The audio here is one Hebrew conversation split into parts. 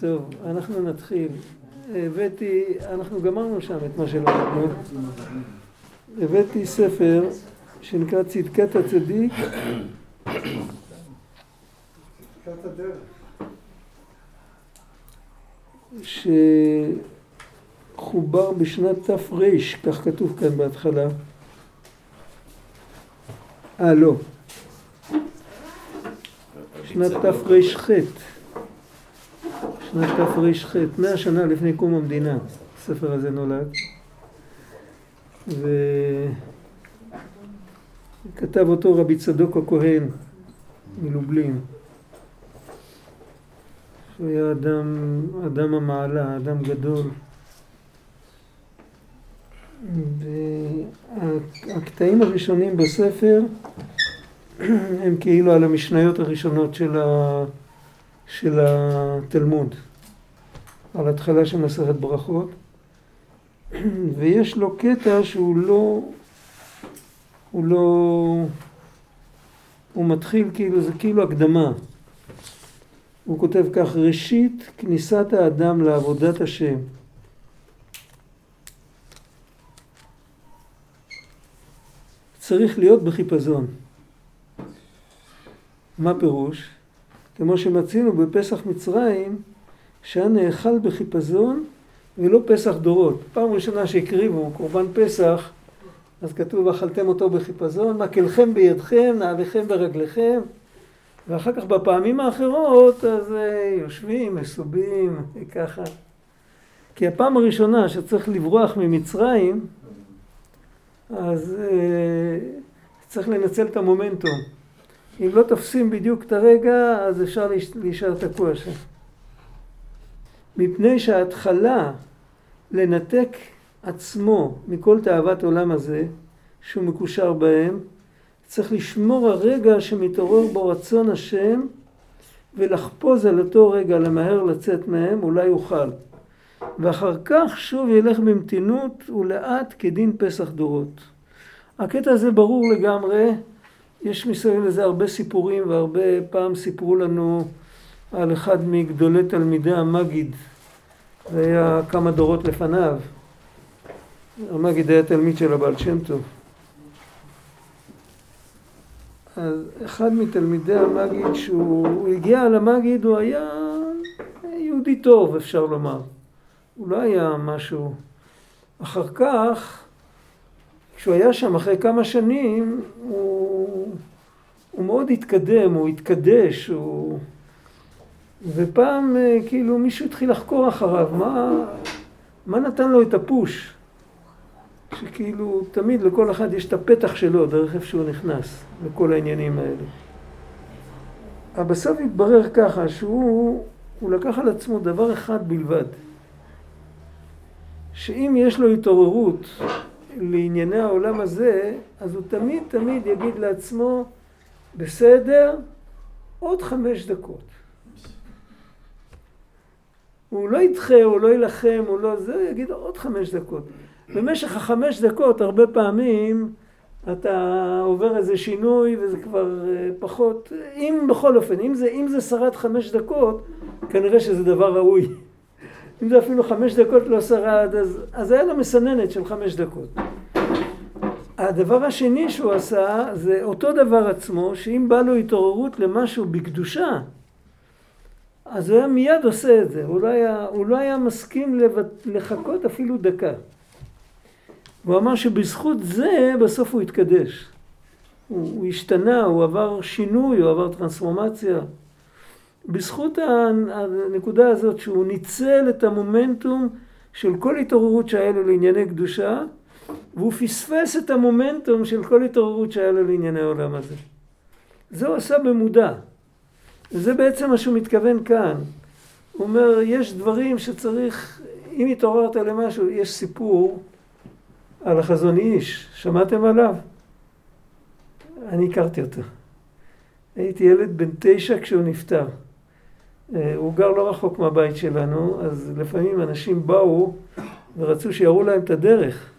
טוב, אנחנו נתחיל. הבאתי, אנחנו גמרנו שם את מה שלמדנו. הבאתי ספר שנקרא צדקת הצדיק. שחובר בשנת תר, כך כתוב כאן בהתחלה. אה, לא. שנת תר"ח. שנת תר"ח, מאה שנה לפני קום המדינה, הספר הזה נולד. וכתב אותו רבי צדוק הכהן מלובלין. שהוא היה אדם, אדם המעלה, אדם גדול. והקטעים הראשונים בספר הם כאילו על המשניות הראשונות של, ה, של התלמוד, על התחלה של מסכת ברכות, ויש לו קטע שהוא לא, הוא לא, הוא מתחיל כאילו, זה כאילו הקדמה. הוא כותב כך, ראשית כניסת האדם לעבודת השם. צריך להיות בחיפזון. מה פירוש? כמו שמצינו בפסח מצרים, שהיה נאכל בחיפזון ולא פסח דורות. פעם ראשונה שהקריבו קורבן פסח, אז כתוב אכלתם אותו בחיפזון, מקלכם בידכם, נעליכם ברגליכם, ואחר כך בפעמים האחרות אז אה, יושבים, מסובים, ככה. כי הפעם הראשונה שצריך לברוח ממצרים, אז אה, צריך לנצל את המומנטום. אם לא תופסים בדיוק את הרגע, אז אפשר להישאר תקוע שם. מפני שההתחלה לנתק עצמו מכל תאוות עולם הזה, שהוא מקושר בהם, צריך לשמור הרגע שמתעורר בו רצון השם ולחפוז על אותו רגע, למהר לצאת מהם, אולי יוכל. ואחר כך שוב ילך במתינות ולאט כדין פסח דורות. הקטע הזה ברור לגמרי, יש מסביב לזה הרבה סיפורים והרבה פעם סיפרו לנו על אחד מגדולי תלמידי המגיד, זה היה כמה דורות לפניו. המגיד היה תלמיד של הבעל שם טוב. אז אחד מתלמידי המגיד, שהוא הגיע למגיד, הוא היה יהודי טוב, אפשר לומר. הוא לא היה משהו... אחר כך, כשהוא היה שם אחרי כמה שנים, הוא, הוא מאוד התקדם, הוא התקדש, הוא... ופעם אה, כאילו מישהו התחיל לחקור אחריו, מה, מה נתן לו את הפוש? שכאילו תמיד לכל אחד יש את הפתח שלו דרך איפה שהוא נכנס לכל העניינים האלה. אבל בסוף התברר ככה שהוא לקח על עצמו דבר אחד בלבד, שאם יש לו התעוררות לענייני העולם הזה, אז הוא תמיד תמיד יגיד לעצמו, בסדר, עוד חמש דקות. הוא לא ידחה, הוא לא יילחם, הוא לא זה, הוא יגיד עוד חמש דקות. במשך החמש דקות, הרבה פעמים, אתה עובר איזה שינוי וזה כבר אה, פחות, אם בכל אופן, אם זה, אם זה שרד חמש דקות, כנראה שזה דבר ראוי. אם זה אפילו חמש דקות לא שרד, אז, אז היה לו מסננת של חמש דקות. הדבר השני שהוא עשה, זה אותו דבר עצמו, שאם בא לו התעוררות למשהו בקדושה, אז הוא היה מיד עושה את זה, הוא לא היה, הוא לא היה מסכים לחכות אפילו דקה. והוא אמר שבזכות זה בסוף הוא התקדש. הוא, הוא השתנה, הוא עבר שינוי, הוא עבר טרנספורמציה. בזכות הנקודה הזאת שהוא ניצל את המומנטום של כל התעוררות שהיה לו לענייני קדושה, והוא פספס את המומנטום של כל התעוררות שהיה לו לענייני העולם הזה. זה הוא עשה במודע. וזה בעצם מה שהוא מתכוון כאן. הוא אומר, יש דברים שצריך, אם התעוררת למשהו, יש סיפור על החזון איש, שמעתם עליו? אני הכרתי אותו. הייתי ילד בן תשע כשהוא נפטר. אה, הוא גר לא רחוק מהבית שלנו, אז לפעמים אנשים באו ורצו שיראו להם את הדרך.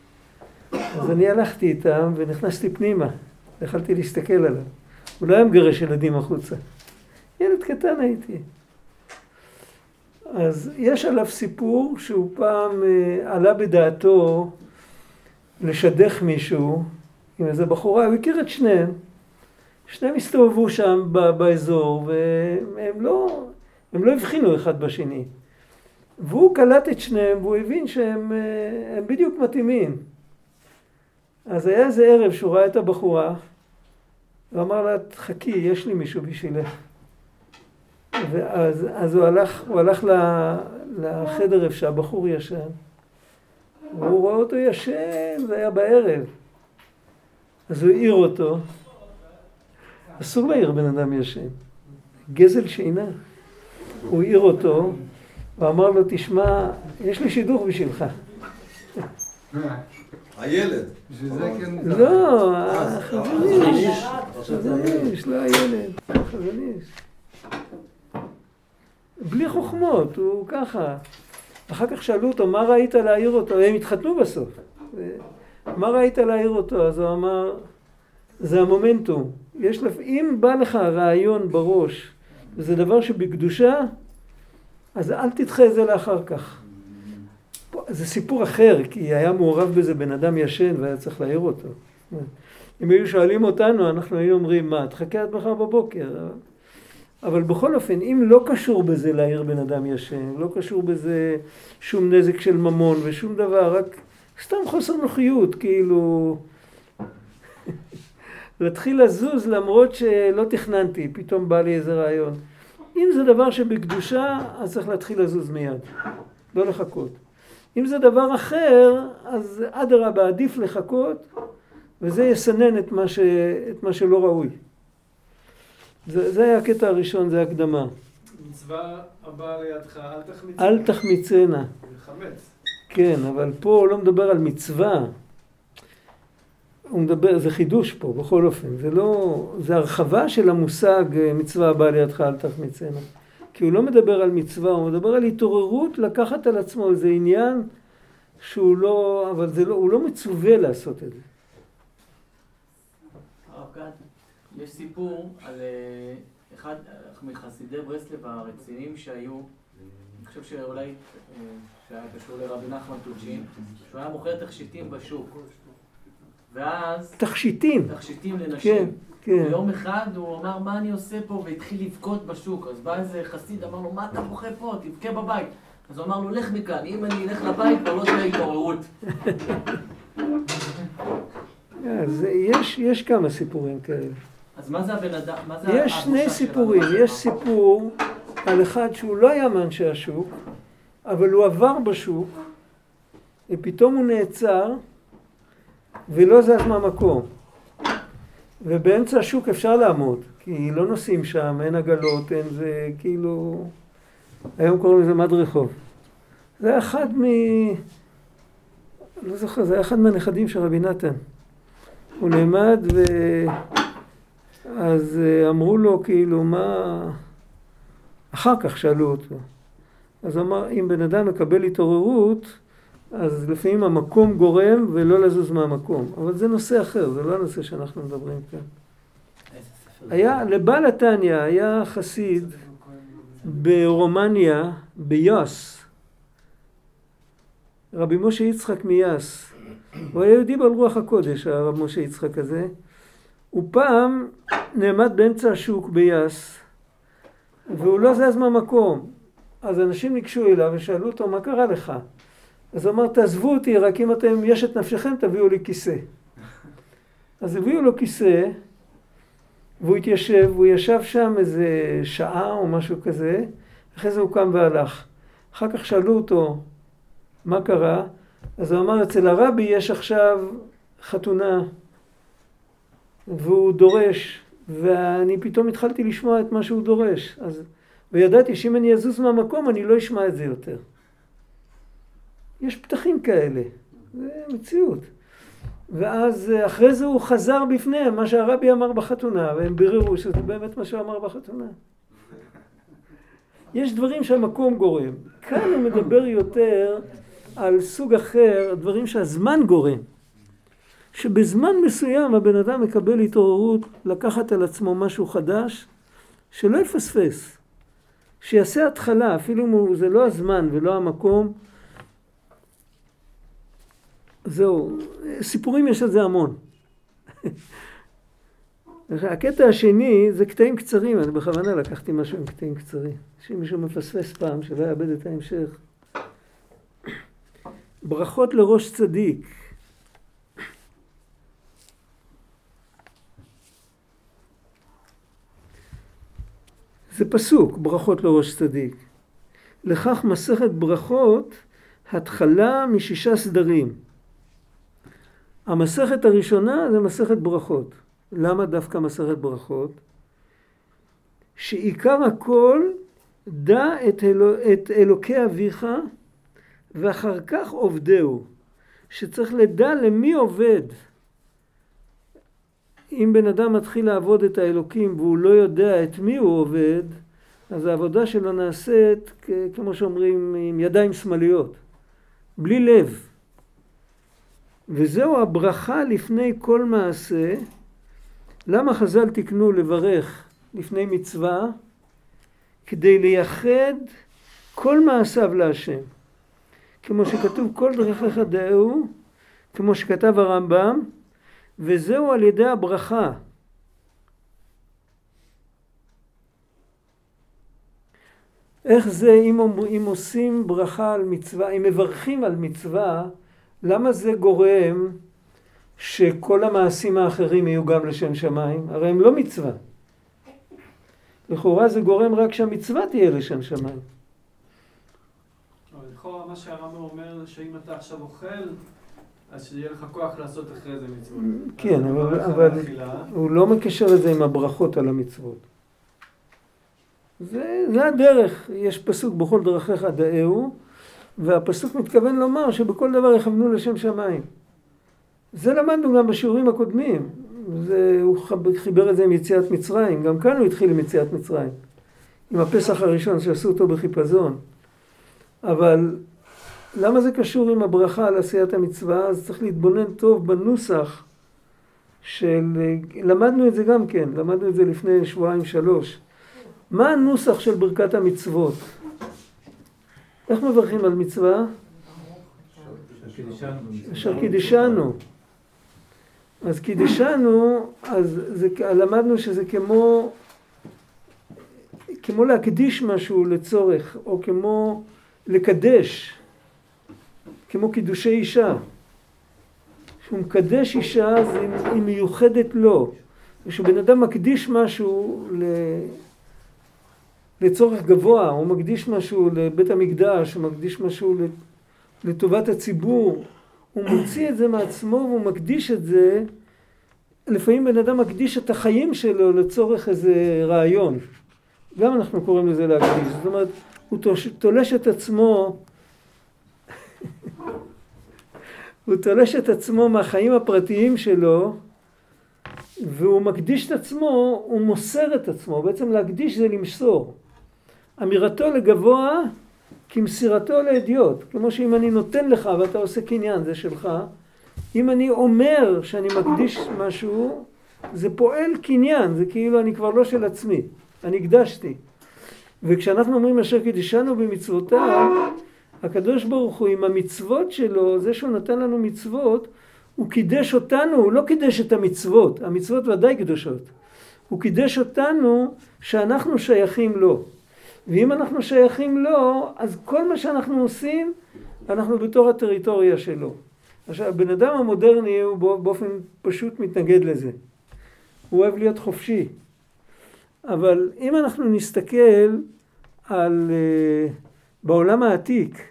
אז אני הלכתי איתם ונכנסתי פנימה, יכלתי להסתכל עליו. הוא לא היה מגרש ילדים החוצה. ילד קטן הייתי. אז יש עליו סיפור שהוא פעם אה, עלה בדעתו לשדך מישהו עם איזה בחורה, הוא הכיר את שניהם. שניהם הסתובבו שם באזור והם לא, הם לא הבחינו אחד בשני. והוא קלט את שניהם והוא הבין שהם אה, בדיוק מתאימים. אז היה איזה ערב שהוא ראה את הבחורה, הוא אמר לה, חכי, יש לי מישהו בשבילך. ואז אז הוא הלך, הוא הלך לחדר איפה שהבחור ישן, והוא רואה אותו ישן, זה היה בערב. אז הוא העיר אותו, אסור להעיר בן אדם ישן, גזל שינה. הוא העיר אותו, ואמר לו, תשמע, יש לי שידוך בשבילך. הילד. כן לא, החזוניש. החזוניש, לא הילד. החזוניש. בלי חוכמות, הוא ככה. אחר כך שאלו אותו, מה ראית להעיר אותו? הם התחתנו בסוף. מה ראית להעיר אותו? אז הוא אמר, זה המומנטום. יש לפ... אם בא לך רעיון בראש, וזה דבר שבקדושה, אז אל תדחה את זה לאחר כך. זה סיפור אחר, כי היה מעורב בזה בן אדם ישן והיה צריך להעיר אותו. אם היו שואלים אותנו, אנחנו היינו אומרים, מה, תחכה עד מחר בבוקר. אבל בכל אופן, אם לא קשור בזה להעיר בן אדם ישן, לא קשור בזה שום נזק של ממון ושום דבר, רק סתם חוסר נוחיות, כאילו... להתחיל לזוז למרות שלא תכננתי, פתאום בא לי איזה רעיון. אם זה דבר שבקדושה, אז צריך להתחיל לזוז מיד, לא לחכות. אם זה דבר אחר, אז אדרבה, עדיף לחכות, וזה יסנן את מה, ש... את מה שלא ראוי. זה, זה היה הקטע הראשון, זה הקדמה. מצווה הבאה לידך, אל תחמיצנה. אל תחמיצנה. חמץ. כן, אבל פה הוא לא מדבר על מצווה. הוא מדבר, זה חידוש פה, בכל אופן. זה לא, זה הרחבה של המושג אה, מצווה הבאה לידך, אל תחמיצנה. כי הוא לא מדבר על מצווה, הוא מדבר על התעוררות לקחת על עצמו איזה עניין שהוא לא, אבל זה לא, הוא לא מצווה לעשות את זה. הרב גד, יש סיפור על אה, אחד מחסידי ברסלב הרציניים שהיו, אני חושב שאולי, אה, שהיה קשור לרבי נחמן טוצ'ין, שהוא היה מוכר תכשיטים בשוק. ואז... תכשיטים. תכשיטים לנשים. כן. כן. ויום אחד הוא אמר, מה אני עושה פה? והתחיל לבכות בשוק. אז בא איזה חסיד, אמר לו, מה אתה בוכה פה? תבכה בבית. אז הוא אמר לו, לך מכאן, אם אני אלך לבית, כבר לא תהיה התעוררות. אז יש, יש כמה סיפורים כאלה. אז מה זה הבן אדם? מה זה יש שני סיפורים. יש סיפור על אחד שהוא לא היה מאנשי השוק, אבל הוא עבר בשוק, ופתאום הוא נעצר, ולא זז מהמקום. ובאמצע השוק אפשר לעמוד, כי לא נוסעים שם, אין עגלות, אין זה, כאילו... היום קוראים לזה מד רחוב. זה היה אחד מ... לא זוכר, זה היה אחד מהנכדים של רבי נתן. הוא נעמד ו... אז אה, אמרו לו, כאילו, מה... אחר כך שאלו אותו. אז אמר, אם בן אדם מקבל התעוררות, אז לפעמים המקום גורם ולא לזוז מהמקום. אבל זה נושא אחר, זה לא הנושא שאנחנו מדברים כאן. היה, לבעל התניא היה חסיד ברומניה, ביאס. רבי משה יצחק מיאס. הוא היה יהודי בעל רוח הקודש, הרב משה יצחק הזה. הוא פעם נעמד באמצע השוק ביאס, והוא לא זז מהמקום. אז אנשים ניגשו אליו ושאלו אותו, מה קרה לך? אז הוא אמר, תעזבו אותי, רק אם אתם, יש את נפשכם, תביאו לי כיסא. אז הביאו לו כיסא, והוא התיישב, והוא ישב שם איזה שעה או משהו כזה, אחרי זה הוא קם והלך. אחר כך שאלו אותו, מה קרה? אז הוא אמר, אצל הרבי יש עכשיו חתונה, והוא דורש, ואני פתאום התחלתי לשמוע את מה שהוא דורש. אז, וידעתי שאם אני אזוז מהמקום, אני לא אשמע את זה יותר. יש פתחים כאלה, זה מציאות. ואז אה, אחרי זה הוא חזר בפניהם מה שהרבי אמר בחתונה, והם ביררו שזה באמת מה שהוא אמר בחתונה. יש דברים שהמקום גורם. כאן הוא מדבר יותר על סוג אחר, דברים שהזמן גורם. שבזמן מסוים הבן אדם מקבל התעוררות לקחת על עצמו משהו חדש, שלא יפספס. שיעשה התחלה, אפילו אם זה לא הזמן ולא המקום. זהו, סיפורים יש על זה המון. הקטע השני זה קטעים קצרים, אני בכוונה לקחתי משהו עם קטעים קצרים. שאם מישהו מפספס פעם, שלא יאבד את ההמשך. ברכות לראש צדיק. זה פסוק, ברכות לראש צדיק. לכך מסכת ברכות, התחלה משישה סדרים. המסכת הראשונה זה מסכת ברכות. למה דווקא מסכת ברכות? שעיקר הכל דע את, אלו, את אלוקי אביך ואחר כך עובדהו. שצריך לדע למי עובד. אם בן אדם מתחיל לעבוד את האלוקים והוא לא יודע את מי הוא עובד, אז העבודה שלו נעשית, כמו שאומרים, עם ידיים שמאליות, בלי לב. וזהו הברכה לפני כל מעשה. למה חז"ל תיקנו לברך לפני מצווה? כדי לייחד כל מעשיו להשם. כמו שכתוב כל דרכיך דאהו, כמו שכתב הרמב"ם, וזהו על ידי הברכה. איך זה אם, אם עושים ברכה על מצווה, אם מברכים על מצווה, למה זה גורם שכל המעשים האחרים יהיו גם לשם שמיים? הרי הם לא מצווה. לכאורה זה גורם רק שהמצווה תהיה לשם שמיים. לכאורה מה שהרמב"ם אומר, שאם אתה עכשיו אוכל, אז שיהיה לך כוח לעשות אחרי זה מצוות. כן, אבל, אבל הוא לא מקשר את זה עם הברכות על המצוות. זה, זה הדרך, יש פסוק בכל דרכיך דאהו, והפסוק מתכוון לומר שבכל דבר יכוונו לשם שמיים. זה למדנו גם בשיעורים הקודמים. זה, הוא חיבר את זה עם יציאת מצרים, גם כאן הוא התחיל עם יציאת מצרים. עם הפסח הראשון שעשו אותו בחיפזון. אבל למה זה קשור עם הברכה על עשיית המצווה? אז צריך להתבונן טוב בנוסח של... למדנו את זה גם כן, למדנו את זה לפני שבועיים שלוש. מה הנוסח של ברכת המצוות? איך מברכים על מצווה? אשר קידישנו. אז קידישנו, אז זה, למדנו שזה כמו, כמו להקדיש משהו לצורך, או כמו לקדש, כמו קידושי אישה. כשהוא מקדש אישה, אז היא מיוחדת לו. כשבן אדם מקדיש משהו ל... לצורך גבוה, הוא מקדיש משהו לבית המקדש, הוא מקדיש משהו לטובת הציבור, הוא מוציא את זה מעצמו והוא מקדיש את זה, לפעמים בן אדם מקדיש את החיים שלו לצורך איזה רעיון. גם אנחנו קוראים לזה להקדיש. זאת אומרת, הוא תולש את עצמו, הוא תולש את עצמו מהחיים הפרטיים שלו, והוא מקדיש את עצמו, הוא מוסר את עצמו. בעצם להקדיש זה למסור. אמירתו לגבוה כמסירתו לאדיוט. כמו שאם אני נותן לך ואתה עושה קניין, זה שלך. אם אני אומר שאני מקדיש משהו, זה פועל קניין, זה כאילו אני כבר לא של עצמי, אני הקדשתי. וכשאנחנו אומרים אשר קידשנו במצוותיו, הקדוש ברוך הוא עם המצוות שלו, זה שהוא נתן לנו מצוות, הוא קידש אותנו, הוא לא קידש את המצוות, המצוות ודאי קדושות. הוא קידש אותנו שאנחנו שייכים לו. ואם אנחנו שייכים לו, אז כל מה שאנחנו עושים, אנחנו בתור הטריטוריה שלו. עכשיו, הבן אדם המודרני הוא באופן פשוט מתנגד לזה. הוא אוהב להיות חופשי. אבל אם אנחנו נסתכל על... Uh, בעולם העתיק,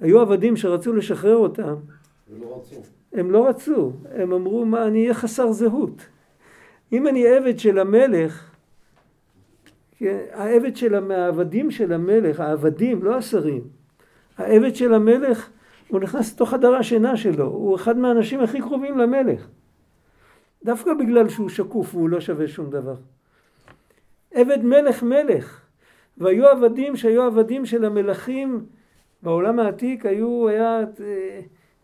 היו עבדים שרצו לשחרר אותם. הם לא רצו. הם לא רצו. הם אמרו, מה, אני אהיה חסר זהות. אם אני עבד של המלך, כן, העבד של העבדים של המלך, העבדים, לא השרים, העבד של המלך, הוא נכנס לתוך חדר השינה שלו, הוא אחד מהאנשים הכי קרובים למלך. דווקא בגלל שהוא שקוף והוא לא שווה שום דבר. עבד מלך מלך. והיו עבדים שהיו עבדים של המלכים בעולם העתיק, היו, היה,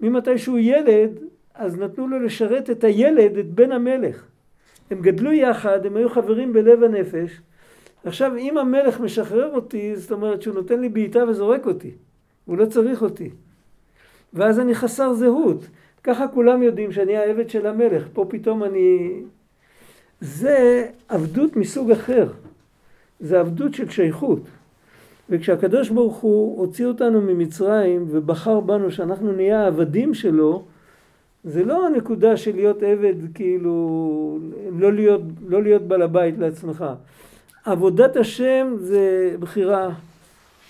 ממתי שהוא ילד, אז נתנו לו לשרת את הילד, את בן המלך. הם גדלו יחד, הם היו חברים בלב הנפש, עכשיו, אם המלך משחרר אותי, זאת אומרת שהוא נותן לי בעיטה וזורק אותי. הוא לא צריך אותי. ואז אני חסר זהות. ככה כולם יודעים שאני העבד של המלך. פה פתאום אני... זה עבדות מסוג אחר. זה עבדות של שייכות. וכשהקדוש ברוך הוא הוציא אותנו ממצרים ובחר בנו שאנחנו נהיה העבדים שלו, זה לא הנקודה של להיות עבד, כאילו, לא להיות, לא להיות בעל הבית לעצמך. עבודת השם זה בחירה,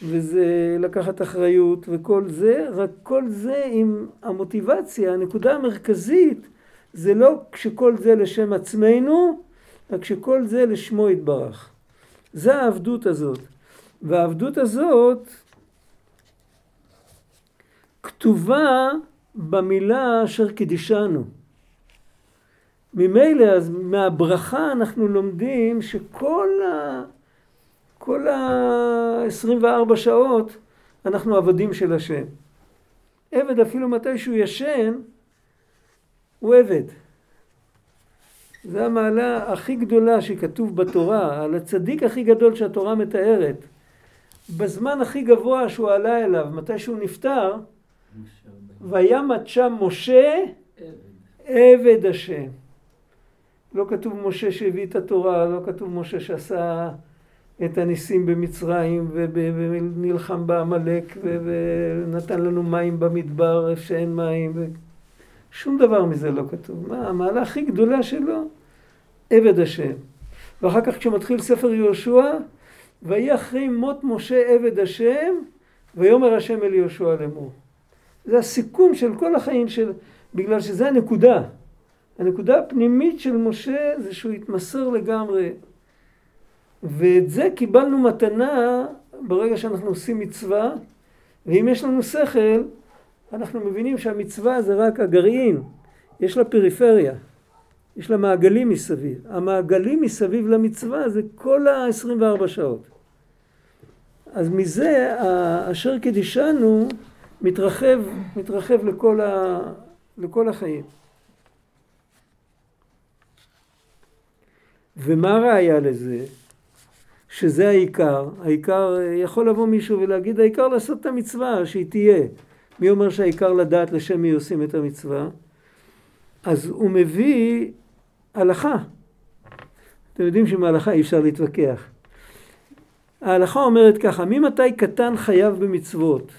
וזה לקחת אחריות וכל זה, רק כל זה עם המוטיבציה, הנקודה המרכזית זה לא כשכל זה לשם עצמנו, רק כשכל זה לשמו יתברך. זה העבדות הזאת. והעבדות הזאת כתובה במילה אשר קידישנו. ממילא, אז מהברכה אנחנו לומדים שכל ה... כל ה-24 שעות אנחנו עבדים של השם. עבד אפילו מתי שהוא ישן, הוא עבד. זו המעלה הכי גדולה שכתוב בתורה, על הצדיק הכי גדול שהתורה מתארת. בזמן הכי גבוה שהוא עלה אליו, מתי שהוא נפטר, וימת שם משה עבד השם. לא כתוב משה שהביא את התורה, לא כתוב משה שעשה את הניסים במצרים ונלחם בעמלק ונתן לנו מים במדבר איפה שאין מים. שום דבר מזה לא כתוב. מה, המעלה הכי גדולה שלו, עבד השם. ואחר כך כשמתחיל ספר יהושע, ויהי אחרי מות משה עבד השם, ויאמר השם אל יהושע לאמור. זה הסיכום של כל החיים של... בגלל שזה הנקודה. הנקודה הפנימית של משה זה שהוא התמסר לגמרי. ואת זה קיבלנו מתנה ברגע שאנחנו עושים מצווה, ואם יש לנו שכל, אנחנו מבינים שהמצווה זה רק הגרעין, יש לה פריפריה, יש לה מעגלים מסביב. המעגלים מסביב למצווה זה כל ה-24 שעות. אז מזה אשר קידישנו מתרחב, מתרחב לכל, ה, לכל החיים. ומה הראיה לזה? שזה העיקר. העיקר, יכול לבוא מישהו ולהגיד, העיקר לעשות את המצווה, שהיא תהיה. מי אומר שהעיקר לדעת לשם מי עושים את המצווה? אז הוא מביא הלכה. אתם יודעים שעם ההלכה אי אפשר להתווכח. ההלכה אומרת ככה, ממתי קטן חייב במצוות?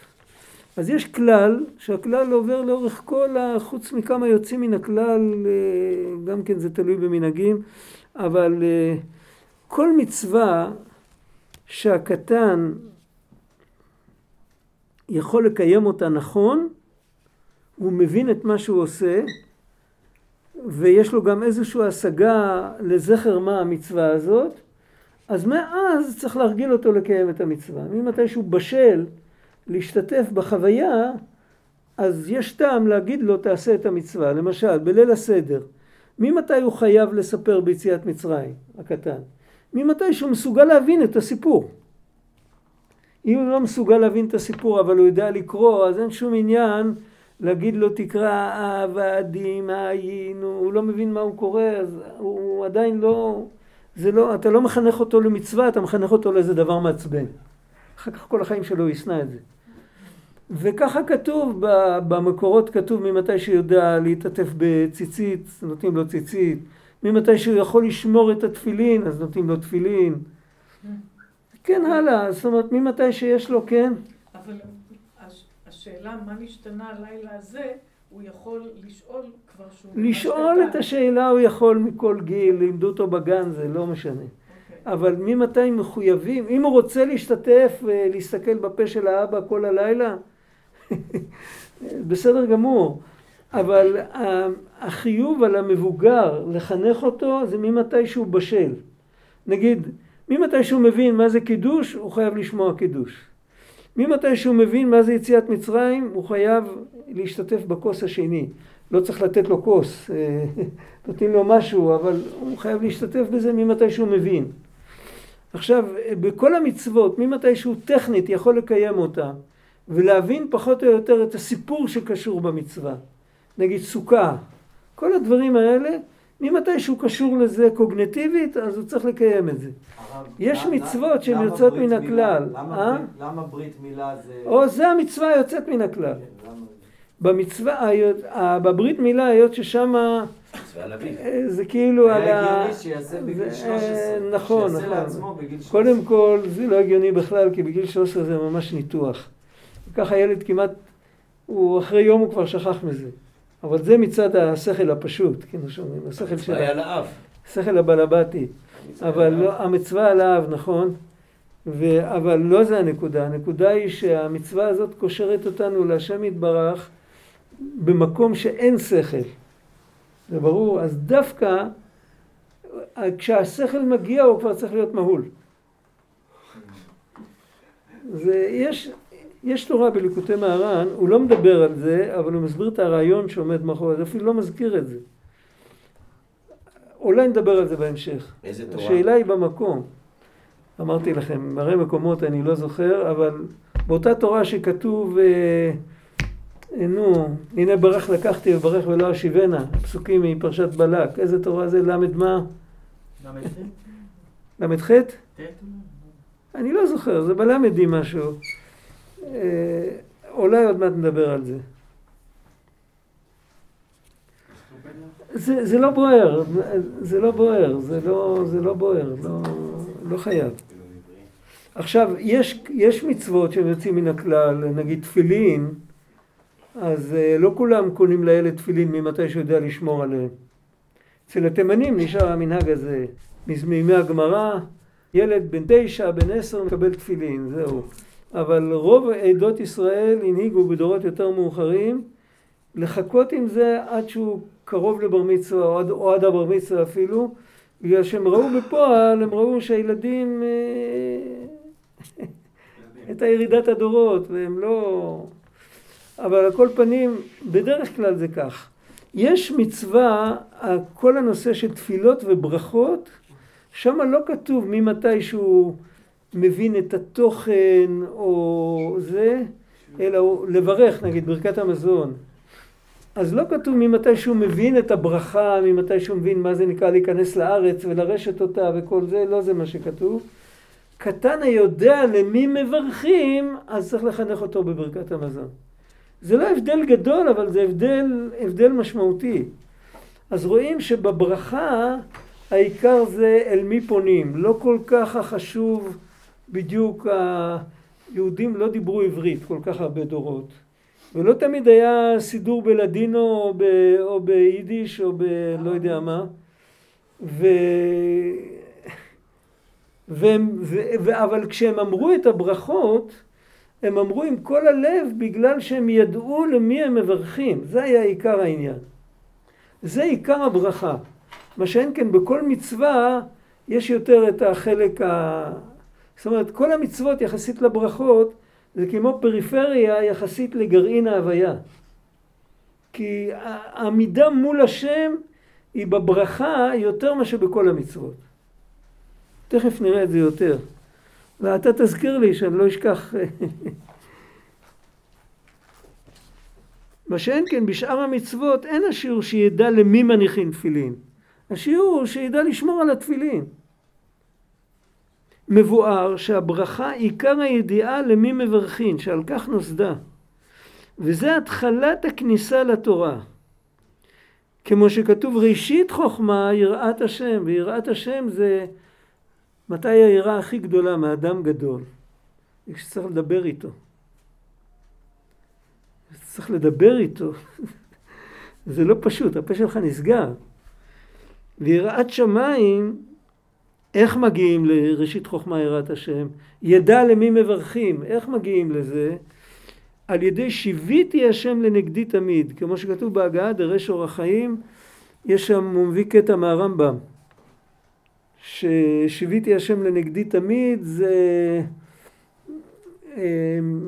אז יש כלל, שהכלל עובר לאורך כל ה... חוץ מכמה יוצאים מן הכלל, אה, גם כן זה תלוי במנהגים, אבל אה, כל מצווה שהקטן יכול לקיים אותה נכון, הוא מבין את מה שהוא עושה, ויש לו גם איזושהי השגה לזכר מה המצווה הזאת, אז מאז צריך להרגיל אותו לקיים את המצווה. ממתי שהוא בשל להשתתף בחוויה, אז יש טעם להגיד לו תעשה את המצווה. למשל, בליל הסדר, ממתי הוא חייב לספר ביציאת מצרים, הקטן? ממתי שהוא מסוגל להבין את הסיפור. אם הוא לא מסוגל להבין את הסיפור אבל הוא יודע לקרוא, אז אין שום עניין להגיד לו תקרא עבדים היינו, הוא לא מבין מה הוא קורא, אז הוא עדיין לא, זה לא, אתה לא מחנך אותו למצווה, אתה מחנך אותו לאיזה דבר מעצבן. אחר כך כל החיים שלו הוא ישנא את זה. וככה כתוב, במקורות כתוב ממתי שיודע להתעטף בציצית, נותנים לו ציצית. ממתי שהוא יכול לשמור את התפילין, אז נותנים לו תפילין. כן, הלאה, זאת אומרת, ממתי שיש לו, כן. אבל השאלה מה נשתנה הלילה הזה, הוא יכול לשאול כבר שהוא... לשאול את השאלה הוא יכול מכל גיל, לימדו אותו בגן, זה לא משנה. Okay. אבל ממתי מחויבים, אם הוא רוצה להשתתף ולהסתכל בפה של האבא כל הלילה, בסדר גמור. אבל החיוב על המבוגר לחנך אותו זה ממתי שהוא בשל. נגיד, ממתי שהוא מבין מה זה קידוש, הוא חייב לשמוע קידוש. ממתי שהוא מבין מה זה יציאת מצרים, הוא חייב להשתתף בכוס השני. לא צריך לתת לו כוס, אה, נותנים לו משהו, אבל הוא חייב להשתתף בזה ממתי שהוא מבין. עכשיו, בכל המצוות, ממתי שהוא טכנית יכול לקיים אותה, ולהבין פחות או יותר את הסיפור שקשור במצווה. נגיד סוכה, כל הדברים האלה, ממתי שהוא קשור לזה קוגנטיבית, אז הוא צריך לקיים את זה. הרב, יש למה- מצוות שהן יוצאות מן הכלל, למה אה? ברית- למה ברית מילה זה... או זה המצווה היוצאת מן הכלל. כן, במצווה, היות- בברית מילה, היות ששם אביו. זה כאילו על ה... הגיוני שיעשה בגיל זה- 13. נכון, שיעשה נכון. לעצמו בגיל 13. קודם כל, זה לא הגיוני בכלל, כי בגיל 13 זה ממש ניתוח. ככה הילד כמעט, הוא אחרי יום הוא כבר שכח מזה. אבל זה מצד השכל הפשוט, כאילו שאומרים, השכל של מצווה על האב. השכל הבלבתי. אבל לא, המצווה על האב, נכון, ו, אבל לא זה הנקודה. הנקודה היא שהמצווה הזאת קושרת אותנו להשם יתברך במקום שאין שכל. זה ברור? אז דווקא כשהשכל מגיע הוא כבר צריך להיות מהול. זה, יש, יש תורה בליקוטי מהר"ן, הוא לא מדבר על זה, אבל הוא מסביר את הרעיון שעומד מאחורי זה, אפילו לא מזכיר את זה. אולי נדבר על זה בהמשך. איזה תורה? השאלה היא במקום. אמרתי לכם, מראה מקומות אני לא זוכר, אבל באותה תורה שכתוב, אה, אה, נו, הנה ברך לקחתי וברך ולא אשיבנה, פסוקים מפרשת בלק, איזה תורה זה? למד מה? את זה? ל"ח? ט'? אני לא זוכר, זה בלמדי משהו. אה, אולי עוד מעט נדבר על זה. זה, זה לא בוער, זה לא בוער, זה לא, זה לא בוער, לא, לא חייב. עכשיו, יש, יש מצוות שהם יוצאים מן הכלל, נגיד תפילין, אז אה, לא כולם קונים לילד תפילין ממתי שהוא יודע לשמור עליהם. אצל התימנים נשאר המנהג הזה, מימי הגמרא, ילד בן תשע, בן עשר מקבל תפילין, זהו. אבל רוב עדות ישראל הנהיגו בדורות יותר מאוחרים לחכות עם זה עד שהוא קרוב לבר מצווה או עד, או עד הבר מצווה אפילו, בגלל שהם ראו בפועל, הם ראו שהילדים אה, את הירידת הדורות והם לא... אבל על כל פנים, בדרך כלל זה כך. יש מצווה, כל הנושא של תפילות וברכות, שם לא כתוב ממתי שהוא מבין את התוכן או זה, אלא הוא לברך, נגיד ברכת המזון. אז לא כתוב ממתי שהוא מבין את הברכה, ממתי שהוא מבין מה זה נקרא להיכנס לארץ ולרשת אותה וכל זה, לא זה מה שכתוב. קטן היודע למי מברכים, אז צריך לחנך אותו בברכת המזון. זה לא הבדל גדול, אבל זה הבדל, הבדל משמעותי. אז רואים שבברכה העיקר זה אל מי פונים. לא כל כך החשוב בדיוק, היהודים לא דיברו עברית כל כך הרבה דורות. ולא תמיד היה סידור בלדינו או, או ביידיש או בלא יודע מה. ו... והם, ו... ו... אבל כשהם אמרו את הברכות, הם אמרו עם כל הלב בגלל שהם ידעו למי הם מברכים. זה היה עיקר העניין. זה עיקר הברכה. מה שאין כן בכל מצווה יש יותר את החלק ה... זאת אומרת, כל המצוות יחסית לברכות זה כמו פריפריה יחסית לגרעין ההוויה. כי העמידה מול השם היא בברכה יותר מאשר בכל המצוות. תכף נראה את זה יותר. ואתה תזכיר לי שאני לא אשכח. מה שאין כן בשאר המצוות אין השיעור שידע למי מניחים תפילין. השיעור הוא שידע לשמור על התפילין. מבואר שהברכה עיקר הידיעה למי מברכין, שעל כך נוסדה. וזה התחלת הכניסה לתורה. כמו שכתוב ראשית חוכמה יראת השם, ויראת השם זה מתי היראה הכי גדולה מאדם גדול? כשצריך לדבר איתו. צריך לדבר איתו. זה לא פשוט, הפה שלך נסגר. ויראת שמיים, איך מגיעים לראשית חוכמה יראת השם? ידע למי מברכים, איך מגיעים לזה? על ידי שיוויתי השם לנגדי תמיד, כמו שכתוב בהגעה דרש אור החיים, יש שם, הוא מביא קטע מהרמב"ם, ששיוויתי השם לנגדי תמיד זה,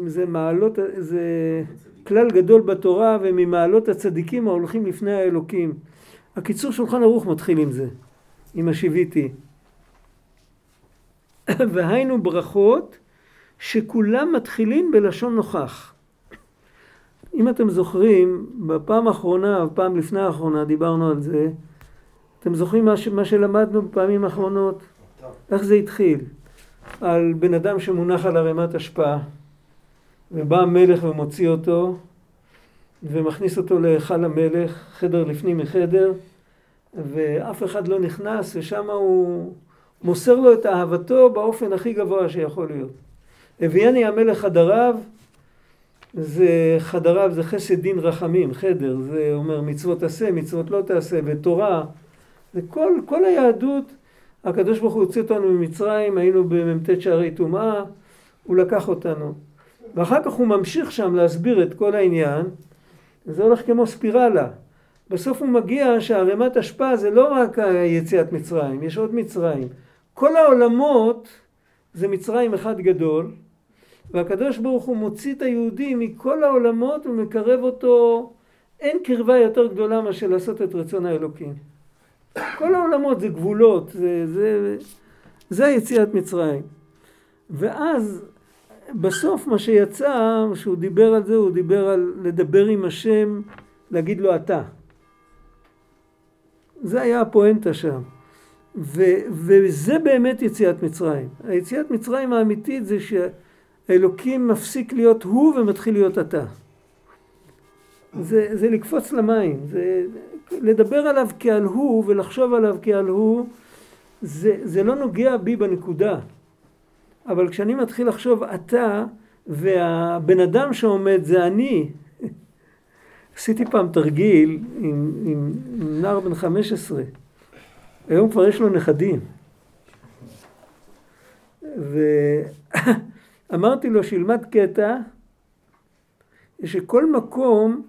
זה מעלות, זה כלל גדול בתורה וממעלות הצדיקים ההולכים לפני האלוקים. הקיצור שולחן ערוך מתחיל עם זה, עם השיוויתי. והיינו ברכות שכולם מתחילים בלשון נוכח. אם אתם זוכרים, בפעם האחרונה, בפעם לפני האחרונה, דיברנו על זה, אתם זוכרים מה, ש- מה שלמדנו בפעמים האחרונות? איך זה התחיל? על בן אדם שמונח על ערימת השפעה, ובא המלך ומוציא אותו, ומכניס אותו להיכל המלך, חדר לפנים מחדר, ואף אחד לא נכנס, ושם הוא מוסר לו את אהבתו באופן הכי גבוה שיכול להיות. הביאני המלך חדריו, זה חדריו זה חסד דין רחמים, חדר, זה אומר מצוות עשה, מצוות לא תעשה, ותורה, זה כל, כל היהדות, הקדוש ברוך הוא הוציא אותנו ממצרים, היינו במ"ט שערי טומאה, הוא לקח אותנו. ואחר כך הוא ממשיך שם להסביר את כל העניין, זה הולך כמו ספירלה. בסוף הוא מגיע שערימת אשפה זה לא רק יציאת מצרים, יש עוד מצרים. כל העולמות זה מצרים אחד גדול, והקדוש ברוך הוא מוציא את היהודי מכל העולמות ומקרב אותו, אין קרבה יותר גדולה מאשר לעשות את רצון האלוקים. כל העולמות זה גבולות, זה, זה, זה יציאת מצרים. ואז בסוף מה שיצא, שהוא דיבר על זה, הוא דיבר על לדבר עם השם, להגיד לו אתה. זה היה הפואנטה שם. ו, וזה באמת יציאת מצרים. היציאת מצרים האמיתית זה שהאלוקים מפסיק להיות הוא ומתחיל להיות אתה. זה, זה לקפוץ למים, זה לדבר עליו כעל הוא ולחשוב עליו כעל הוא, זה, זה לא נוגע בי בנקודה. אבל כשאני מתחיל לחשוב אתה, והבן אדם שעומד זה אני, עשיתי פעם תרגיל עם, עם נער בן 15, היום כבר יש לו נכדים. ואמרתי לו שילמד קטע שכל מקום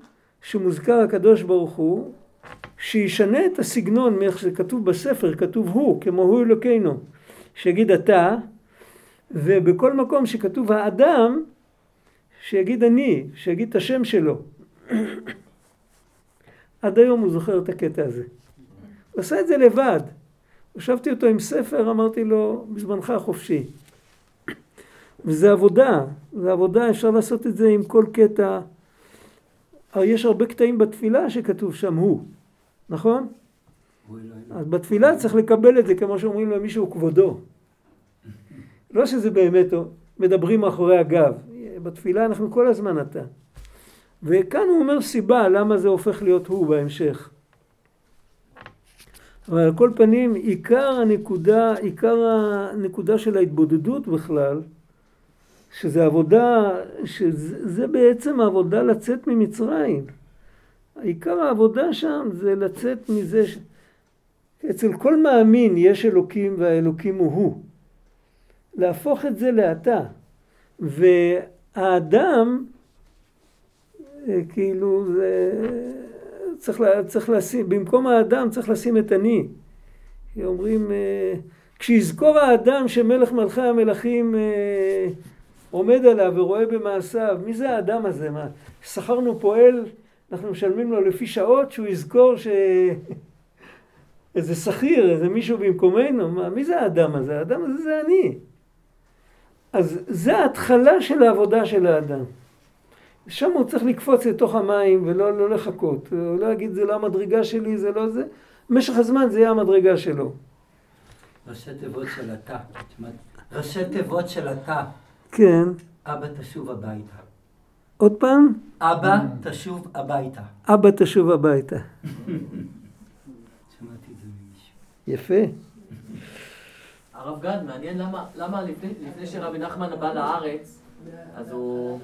שמוזכר הקדוש ברוך הוא, שישנה את הסגנון מאיך שזה כתוב בספר, כתוב הוא, כמו הוא אלוקינו, שיגיד אתה, ובכל מקום שכתוב האדם, שיגיד אני, שיגיד את השם שלו. עד היום הוא זוכר את הקטע הזה. הוא עשה את זה לבד. ישבתי אותו עם ספר, אמרתי לו, בזמנך החופשי. וזה עבודה, זה עבודה, אפשר לעשות את זה עם כל קטע. יש הרבה קטעים בתפילה שכתוב שם הוא, נכון? אז בתפילה צריך לקבל את זה כמו שאומרים למישהו כבודו. לא שזה באמת מדברים מאחורי הגב. בתפילה אנחנו כל הזמן אתה. וכאן הוא אומר סיבה למה זה הופך להיות הוא בהמשך. אבל על כל פנים, עיקר הנקודה, עיקר הנקודה של ההתבודדות בכלל, שזה עבודה, שזה בעצם העבודה לצאת ממצרים. עיקר העבודה שם זה לצאת מזה, ש... אצל כל מאמין יש אלוקים והאלוקים הוא הוא. להפוך את זה לאתה. והאדם, כאילו, זה... צריך, צריך לשים, במקום האדם צריך לשים את אני. אומרים, כשיזכור האדם שמלך מלכי המלכים עומד עליו ורואה במעשיו, מי זה האדם הזה? מה, שכרנו פועל, אנחנו משלמים לו לפי שעות, שהוא יזכור ש... איזה שכיר, איזה מישהו במקומנו, מה, מי זה האדם הזה? האדם הזה זה אני. אז זה ההתחלה של העבודה של האדם. שם הוא צריך לקפוץ לתוך המים ולא לא לחכות. הוא לא יגיד זה לא המדרגה שלי, זה לא זה. במשך הזמן זה יהיה המדרגה שלו. ראשי תיבות של התא. ראשי תיבות של התא. כן. אבא תשוב הביתה. עוד פעם? אבא תשוב הביתה. אבא תשוב הביתה. שמעתי את זה ממישהו. יפה. הרב גד, מעניין למה, למה לפני, לפני שרבי נחמן בא לארץ, אז הוא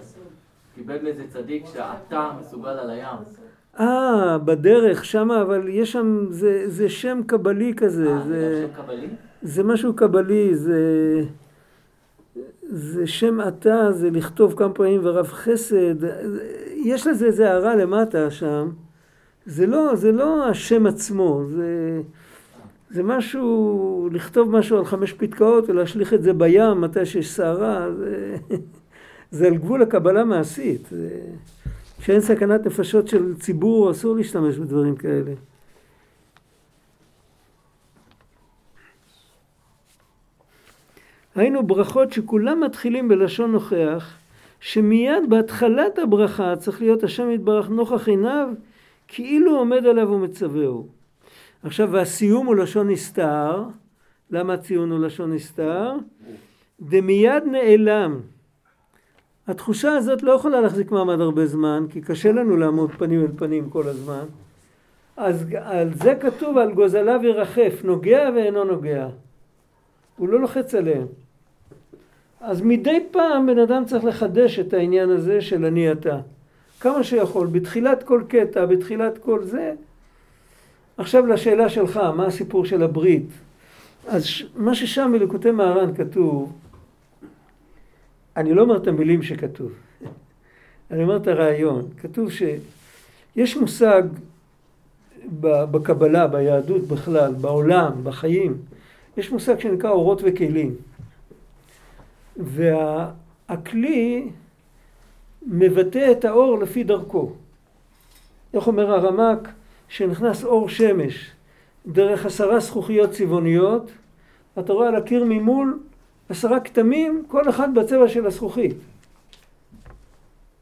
קיבל מאיזה צדיק שאתה מסוגל על הים. אה, בדרך, שמה, אבל יש שם, זה, זה שם קבלי כזה. אה, זה, זה שם קבלי? זה משהו קבלי, זה, זה שם עתה, זה לכתוב כמה פעמים ורב חסד. יש לזה איזה הערה למטה שם. זה לא, זה לא השם עצמו, זה, זה משהו, לכתוב משהו על חמש פתקאות ולהשליך את זה בים מתי שיש סערה, זה, זה על גבול הקבלה מעשית. כשאין סכנת נפשות של ציבור אסור להשתמש בדברים כאלה. היינו ברכות שכולם מתחילים בלשון נוכח, שמיד בהתחלת הברכה צריך להיות השם יתברך נוכח עיניו, כאילו עומד עליו ומצווהו. עכשיו, והסיום הוא לשון נסתר. למה הציון הוא לשון נסתר? דמיד נעלם. התחושה הזאת לא יכולה להחזיק מעמד הרבה זמן, כי קשה לנו לעמוד פנים אל פנים כל הזמן. אז על זה כתוב על גוזליו ירחף, נוגע ואינו נוגע. הוא לא לוחץ עליהם. אז מדי פעם בן אדם צריך לחדש את העניין הזה של אני אתה. כמה שיכול, בתחילת כל קטע, בתחילת כל זה. עכשיו לשאלה שלך, מה הסיפור של הברית? אז מה ששם בלקוטי מהר"ן כתוב, אני לא אומר את המילים שכתוב, אני אומר את הרעיון. כתוב שיש מושג בקבלה, ביהדות בכלל, בעולם, בחיים, יש מושג שנקרא אורות וכלים. והכלי מבטא את האור לפי דרכו. איך אומר הרמק? שנכנס אור שמש דרך עשרה זכוכיות צבעוניות, אתה רואה על הקיר ממול עשרה כתמים, כל אחד בצבע של הזכוכית.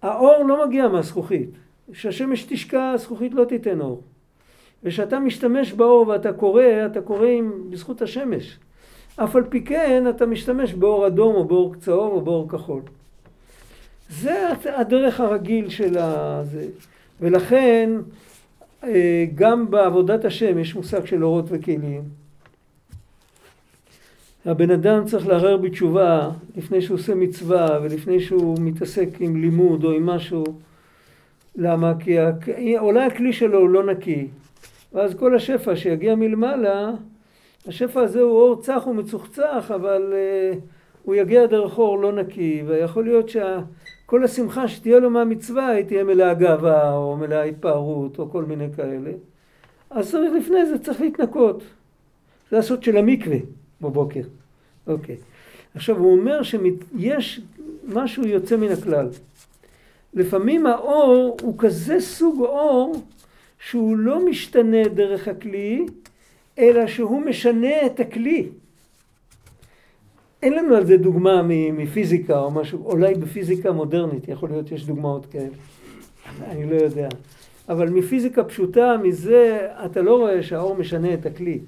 האור לא מגיע מהזכוכית. כשהשמש תשקע, הזכוכית לא תיתן אור. וכשאתה משתמש באור ואתה קורא, אתה קורא עם, בזכות השמש. אף על פי כן אתה משתמש באור אדום או באור צהוב או באור כחול. זה הדרך הרגיל של הזה. ולכן אה, גם בעבודת השם יש מושג של אורות וכלים. הבן אדם צריך לערער בתשובה לפני שהוא עושה מצווה ולפני שהוא מתעסק עם לימוד או עם משהו. למה? כי אולי הכלי שלו הוא לא נקי. ואז כל השפע שיגיע מלמעלה, השפע הזה הוא אור צח ומצוחצח, אבל uh, הוא יגיע דרך אור לא נקי, ויכול להיות שכל השמחה שתהיה לו מהמצווה היא תהיה מלאה גאווה, או מלאה התפארות, או כל מיני כאלה. אז צריך לפני זה, צריך להתנקות. זה הסוד של המקווה בבוקר. אוקיי. עכשיו הוא אומר שיש משהו יוצא מן הכלל. לפעמים האור הוא כזה סוג אור שהוא לא משתנה דרך הכלי, אלא שהוא משנה את הכלי. אין לנו על זה דוגמה מפיזיקה או משהו, אולי בפיזיקה מודרנית, יכול להיות שיש דוגמאות כאלה, אני לא יודע. אבל מפיזיקה פשוטה, מזה אתה לא רואה שהאור משנה את הכלי.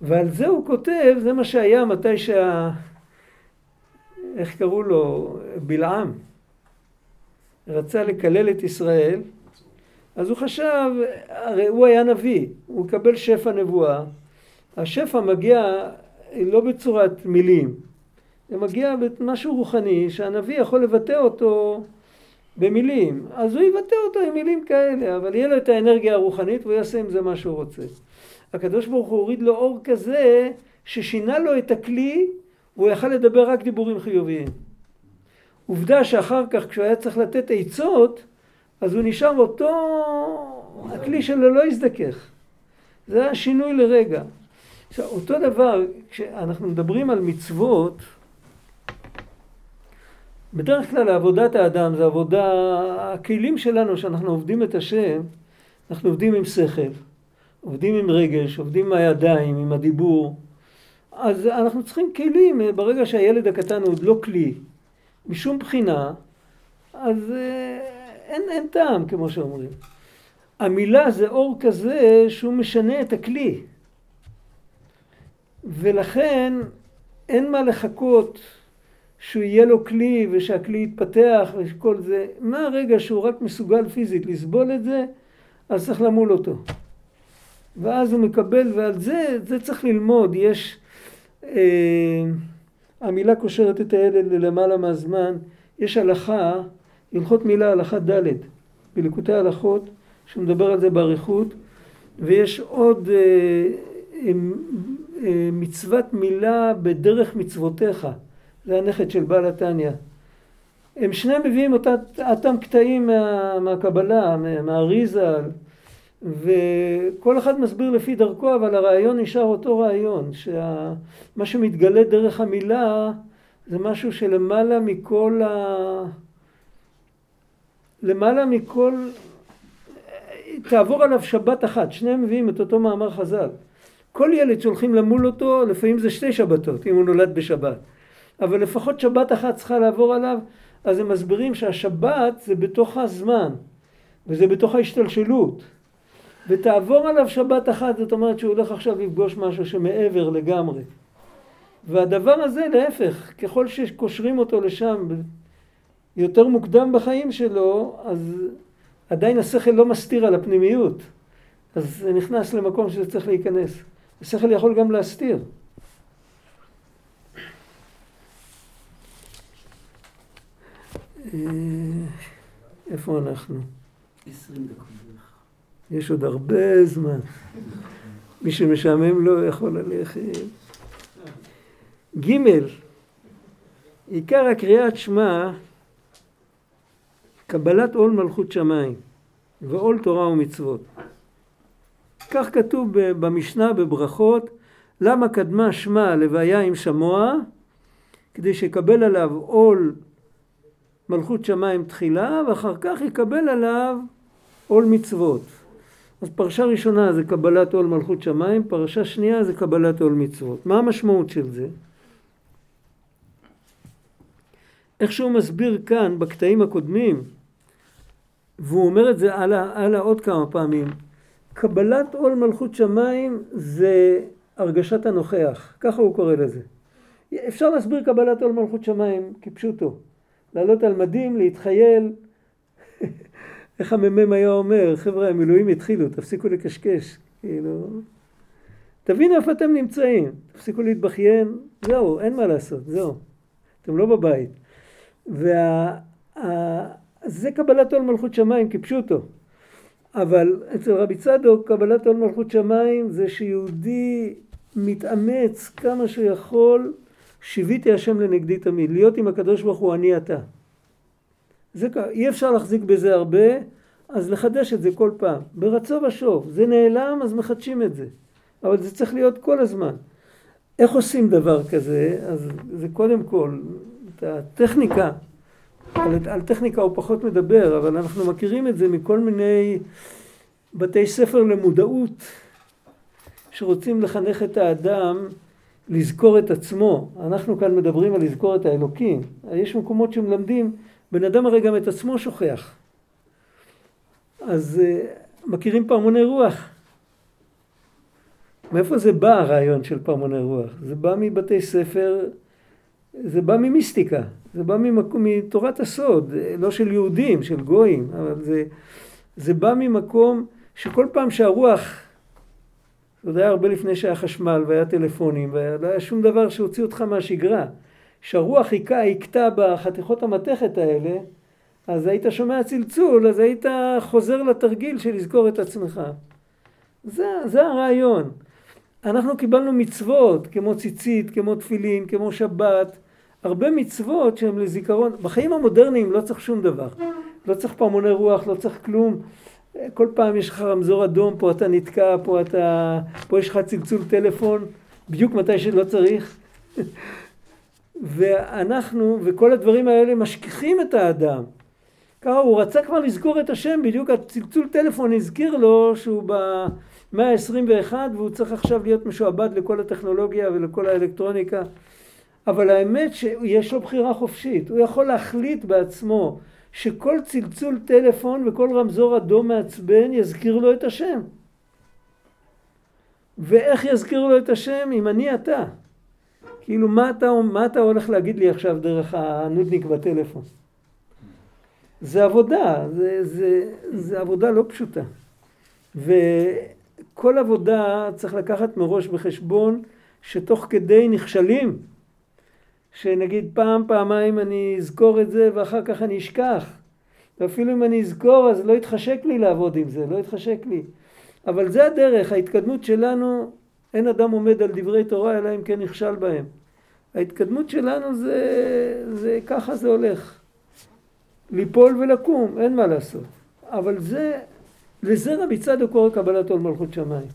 ועל זה הוא כותב, זה מה שהיה מתי שה... איך קראו לו? בלעם. רצה לקלל את ישראל, אז הוא חשב, הרי הוא היה נביא, הוא מקבל שפע נבואה. השפע מגיע לא בצורת מילים, זה מגיע במשהו רוחני שהנביא יכול לבטא אותו במילים. אז הוא יבטא אותו עם מילים כאלה, אבל יהיה לו את האנרגיה הרוחנית והוא יעשה עם זה מה שהוא רוצה. הקדוש ברוך הוא הוריד לו אור כזה ששינה לו את הכלי והוא יכל לדבר רק דיבורים חיוביים. עובדה שאחר כך כשהוא היה צריך לתת עצות אז הוא נשאר אותו, הכלי שלו לא הזדכך. זה היה שינוי לרגע. עכשיו, אותו דבר, כשאנחנו מדברים על מצוות, בדרך כלל עבודת האדם זה עבודה, הכלים שלנו שאנחנו עובדים את השם, אנחנו עובדים עם שכל, עובדים עם רגש, עובדים עם הידיים, עם הדיבור. אז אנחנו צריכים כלים, ברגע שהילד הקטן הוא עוד לא כלי, משום בחינה, אז אה, אין, אין טעם, כמו שאומרים. המילה זה אור כזה שהוא משנה את הכלי. ולכן אין מה לחכות שהוא יהיה לו כלי ושהכלי יתפתח וכל זה. מהרגע שהוא רק מסוגל פיזית לסבול את זה, אז צריך למול אותו. ואז הוא מקבל, ועל זה, זה צריך ללמוד. יש, אה, המילה קושרת את הילד ללמעלה מהזמן. יש הלכה הלכות מילה הלכה ד' בליקוטי ההלכות שמדבר על זה באריכות ויש עוד אה, אה, מצוות מילה בדרך מצוותיך זה הנכד של בעל התניא הם שניהם מביאים אותם קטעים מה, מהקבלה, מהאריזה וכל אחד מסביר לפי דרכו אבל הרעיון נשאר אותו רעיון שמה שמתגלה דרך המילה זה משהו שלמעלה מכל ה... למעלה מכל, תעבור עליו שבת אחת, שניהם מביאים את אותו מאמר חז"ל. כל ילד שהולכים למול אותו, לפעמים זה שתי שבתות, אם הוא נולד בשבת. אבל לפחות שבת אחת צריכה לעבור עליו, אז הם מסבירים שהשבת זה בתוך הזמן, וזה בתוך ההשתלשלות. ותעבור עליו שבת אחת, זאת אומרת שהוא הולך עכשיו לפגוש משהו שמעבר לגמרי. והדבר הזה להפך, ככל שקושרים אותו לשם יותר מוקדם בחיים שלו, אז עדיין השכל לא מסתיר על הפנימיות. אז זה נכנס למקום שזה צריך להיכנס. השכל יכול גם להסתיר. אה, איפה אנחנו? עשרים דקות. יש עוד הרבה זמן. מי שמשעמם לו יכול ללכת. ג' עיקר הקריאת שמע קבלת עול מלכות שמיים ועול תורה ומצוות. כך כתוב במשנה בברכות למה קדמה שמע לוויה עם שמוע כדי שיקבל עליו עול מלכות שמיים תחילה ואחר כך יקבל עליו עול מצוות. אז פרשה ראשונה זה קבלת עול מלכות שמיים, פרשה שנייה זה קבלת עול מצוות. מה המשמעות של זה? איך שהוא מסביר כאן בקטעים הקודמים, והוא אומר את זה הלאה, הלאה עוד כמה פעמים, קבלת עול מלכות שמיים זה הרגשת הנוכח, ככה הוא קורא לזה. אפשר להסביר קבלת עול מלכות שמיים כפשוטו. לעלות על מדים, להתחייל. איך המ"מ היה אומר, חבר'ה המילואים התחילו, תפסיקו לקשקש. כאילו, תבינו איפה אתם נמצאים, תפסיקו להתבכיין, זהו, אין מה לעשות, זהו. אתם לא בבית. וזה קבלת עול מלכות שמיים כפשוטו. אבל אצל רבי צדוק קבלת עול מלכות שמיים זה שיהודי מתאמץ כמה שהוא יכול שיוויתי השם לנגדי תמיד, להיות עם הקדוש ברוך הוא אני אתה. זה, אי אפשר להחזיק בזה הרבה, אז לחדש את זה כל פעם. ברצו ושוב, זה נעלם אז מחדשים את זה, אבל זה צריך להיות כל הזמן. איך עושים דבר כזה? אז זה קודם כל, את הטכניקה, על, על טכניקה הוא פחות מדבר, אבל אנחנו מכירים את זה מכל מיני בתי ספר למודעות שרוצים לחנך את האדם לזכור את עצמו. אנחנו כאן מדברים על לזכור את האלוקים. יש מקומות שמלמדים, בן אדם הרי גם את עצמו שוכח. אז uh, מכירים פעמוני רוח. מאיפה זה בא הרעיון של פעמוני רוח? זה בא מבתי ספר, זה בא ממיסטיקה, זה בא ממקום, מתורת הסוד, לא של יהודים, של גויים, אבל זה, זה בא ממקום שכל פעם שהרוח זה עוד היה הרבה לפני שהיה חשמל והיה טלפונים ולא היה שום דבר שהוציא אותך מהשגרה. כשהרוח חיכה, הכתה בחתיכות המתכת האלה, אז היית שומע צלצול, אז היית חוזר לתרגיל של לזכור את עצמך. זה, זה הרעיון. אנחנו קיבלנו מצוות כמו ציצית, כמו תפילין, כמו שבת, הרבה מצוות שהן לזיכרון. בחיים המודרניים לא צריך שום דבר. לא צריך פעמוני רוח, לא צריך כלום. כל פעם יש לך רמזור אדום, פה אתה נתקע, פה אתה... פה יש לך צלצול טלפון, בדיוק מתי שלא צריך. ואנחנו, וכל הדברים האלה משכיחים את האדם. ככה הוא רצה כבר לזכור את השם, בדיוק הצלצול טלפון הזכיר לו שהוא במאה ה-21 והוא צריך עכשיו להיות משועבד לכל הטכנולוגיה ולכל האלקטרוניקה. אבל האמת שיש לו בחירה חופשית, הוא יכול להחליט בעצמו שכל צלצול טלפון וכל רמזור אדום מעצבן יזכיר לו את השם. ואיך יזכיר לו את השם? אם אני אתה. כאילו, מה אתה, מה אתה הולך להגיד לי עכשיו דרך הנודניק בטלפון? זה עבודה, זה, זה, זה עבודה לא פשוטה. וכל עבודה צריך לקחת מראש בחשבון שתוך כדי נכשלים. שנגיד פעם, פעמיים אני אזכור את זה ואחר כך אני אשכח. ואפילו אם אני אזכור אז לא יתחשק לי לעבוד עם זה, לא יתחשק לי. אבל זה הדרך, ההתקדמות שלנו, אין אדם עומד על דברי תורה אלא אם כן נכשל בהם. ההתקדמות שלנו זה, זה ככה זה הולך. ליפול ולקום, אין מה לעשות. אבל זה, לזה רבי צדוק קורא קבלת עול מלכות שמיים.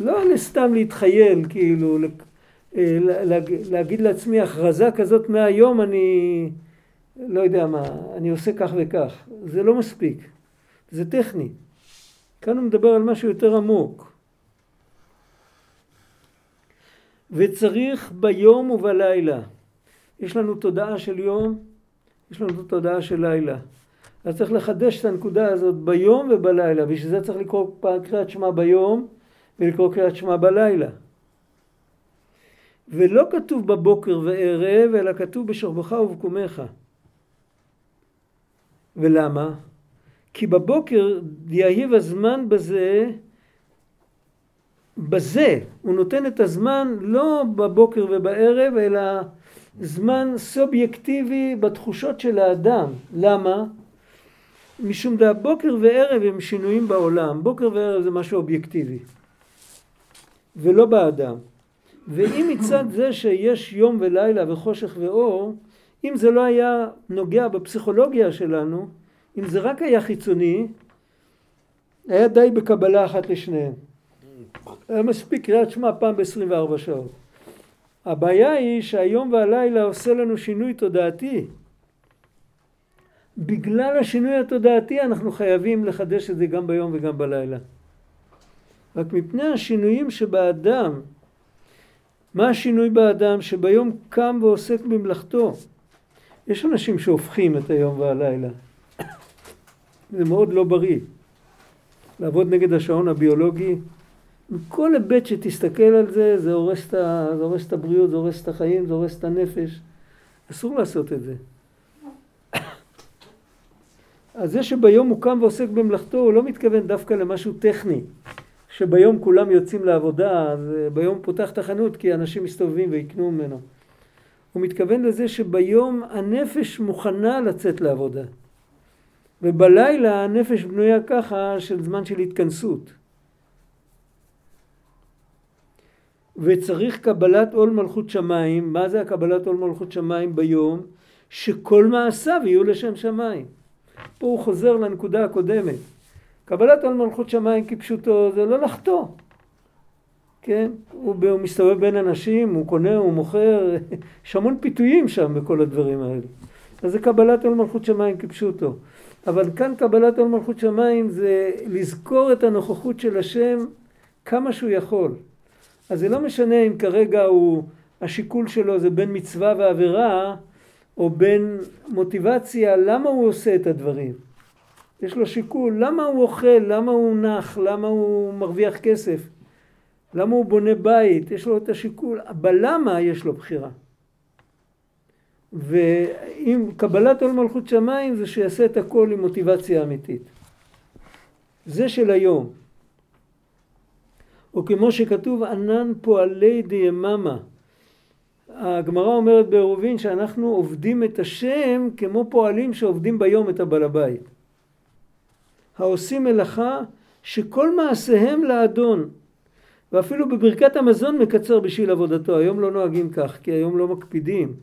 לא לסתם להתחייל, כאילו, אה, להגיד לעצמי הכרזה כזאת מהיום אני לא יודע מה, אני עושה כך וכך. זה לא מספיק, זה טכני. כאן הוא מדבר על משהו יותר עמוק. וצריך ביום ובלילה. יש לנו תודעה של יום, יש לנו תודעה של לילה. אז צריך לחדש את הנקודה הזאת ביום ובלילה, בשביל זה צריך לקרוא קריאת שמע ביום ולקרוא קריאת שמע בלילה. ולא כתוב בבוקר וערב, אלא כתוב בשוכבך ובקומך. ולמה? כי בבוקר יהיב הזמן בזה, בזה, הוא נותן את הזמן לא בבוקר ובערב, אלא זמן סובייקטיבי בתחושות של האדם. למה? משום בוקר וערב הם שינויים בעולם. בוקר וערב זה משהו אובייקטיבי, ולא באדם. ואם מצד זה שיש יום ולילה וחושך ואור, אם זה לא היה נוגע בפסיכולוגיה שלנו, אם זה רק היה חיצוני, היה די בקבלה אחת לשניהם. היה מספיק קריאת שמע פעם ב-24 שעות. הבעיה היא שהיום והלילה עושה לנו שינוי תודעתי. בגלל השינוי התודעתי אנחנו חייבים לחדש את זה גם ביום וגם בלילה. רק מפני השינויים שבאדם, מה השינוי באדם? שביום קם ועוסק במלאכתו. יש אנשים שהופכים את היום והלילה. זה מאוד לא בריא. לעבוד נגד השעון הביולוגי, מכל היבט שתסתכל על זה, זה הורס, ה, זה הורס את הבריאות, זה הורס את החיים, זה הורס את הנפש. אסור לעשות את זה. אז זה שביום הוא קם ועוסק במלאכתו, הוא לא מתכוון דווקא למשהו טכני. שביום כולם יוצאים לעבודה, אז אה, ביום פותח את החנות כי אנשים מסתובבים ויקנו ממנו. הוא מתכוון לזה שביום הנפש מוכנה לצאת לעבודה. ובלילה הנפש בנויה ככה של זמן של התכנסות. וצריך קבלת עול מלכות שמיים. מה זה הקבלת עול מלכות שמיים ביום? שכל מעשיו יהיו לשם שמיים. פה הוא חוזר לנקודה הקודמת. קבלת עול מלכות שמיים כפשוטו זה לא לחטוא. כן? הוא, הוא מסתובב בין אנשים, הוא קונה, הוא מוכר, יש המון פיתויים שם בכל הדברים האלה. אז זה קבלת עול מלכות שמיים כפשוטו. אבל כאן קבלת עול מלכות שמיים זה לזכור את הנוכחות של השם כמה שהוא יכול. אז זה לא משנה אם כרגע הוא, השיקול שלו זה בין מצווה ועבירה, או בין מוטיבציה, למה הוא עושה את הדברים. יש לו שיקול, למה הוא אוכל, למה הוא נח, למה הוא מרוויח כסף, למה הוא בונה בית, יש לו את השיקול, בלמה יש לו בחירה. ואם קבלת עול מלכות שמיים זה שיעשה את הכל עם מוטיבציה אמיתית. זה של היום. או כמו שכתוב ענן פועלי דיממה. הגמרא אומרת בעירובין שאנחנו עובדים את השם כמו פועלים שעובדים ביום את הבעל הבית. העושים מלאכה שכל מעשיהם לאדון. ואפילו בברכת המזון מקצר בשביל עבודתו. היום לא נוהגים כך, כי היום לא מקפידים.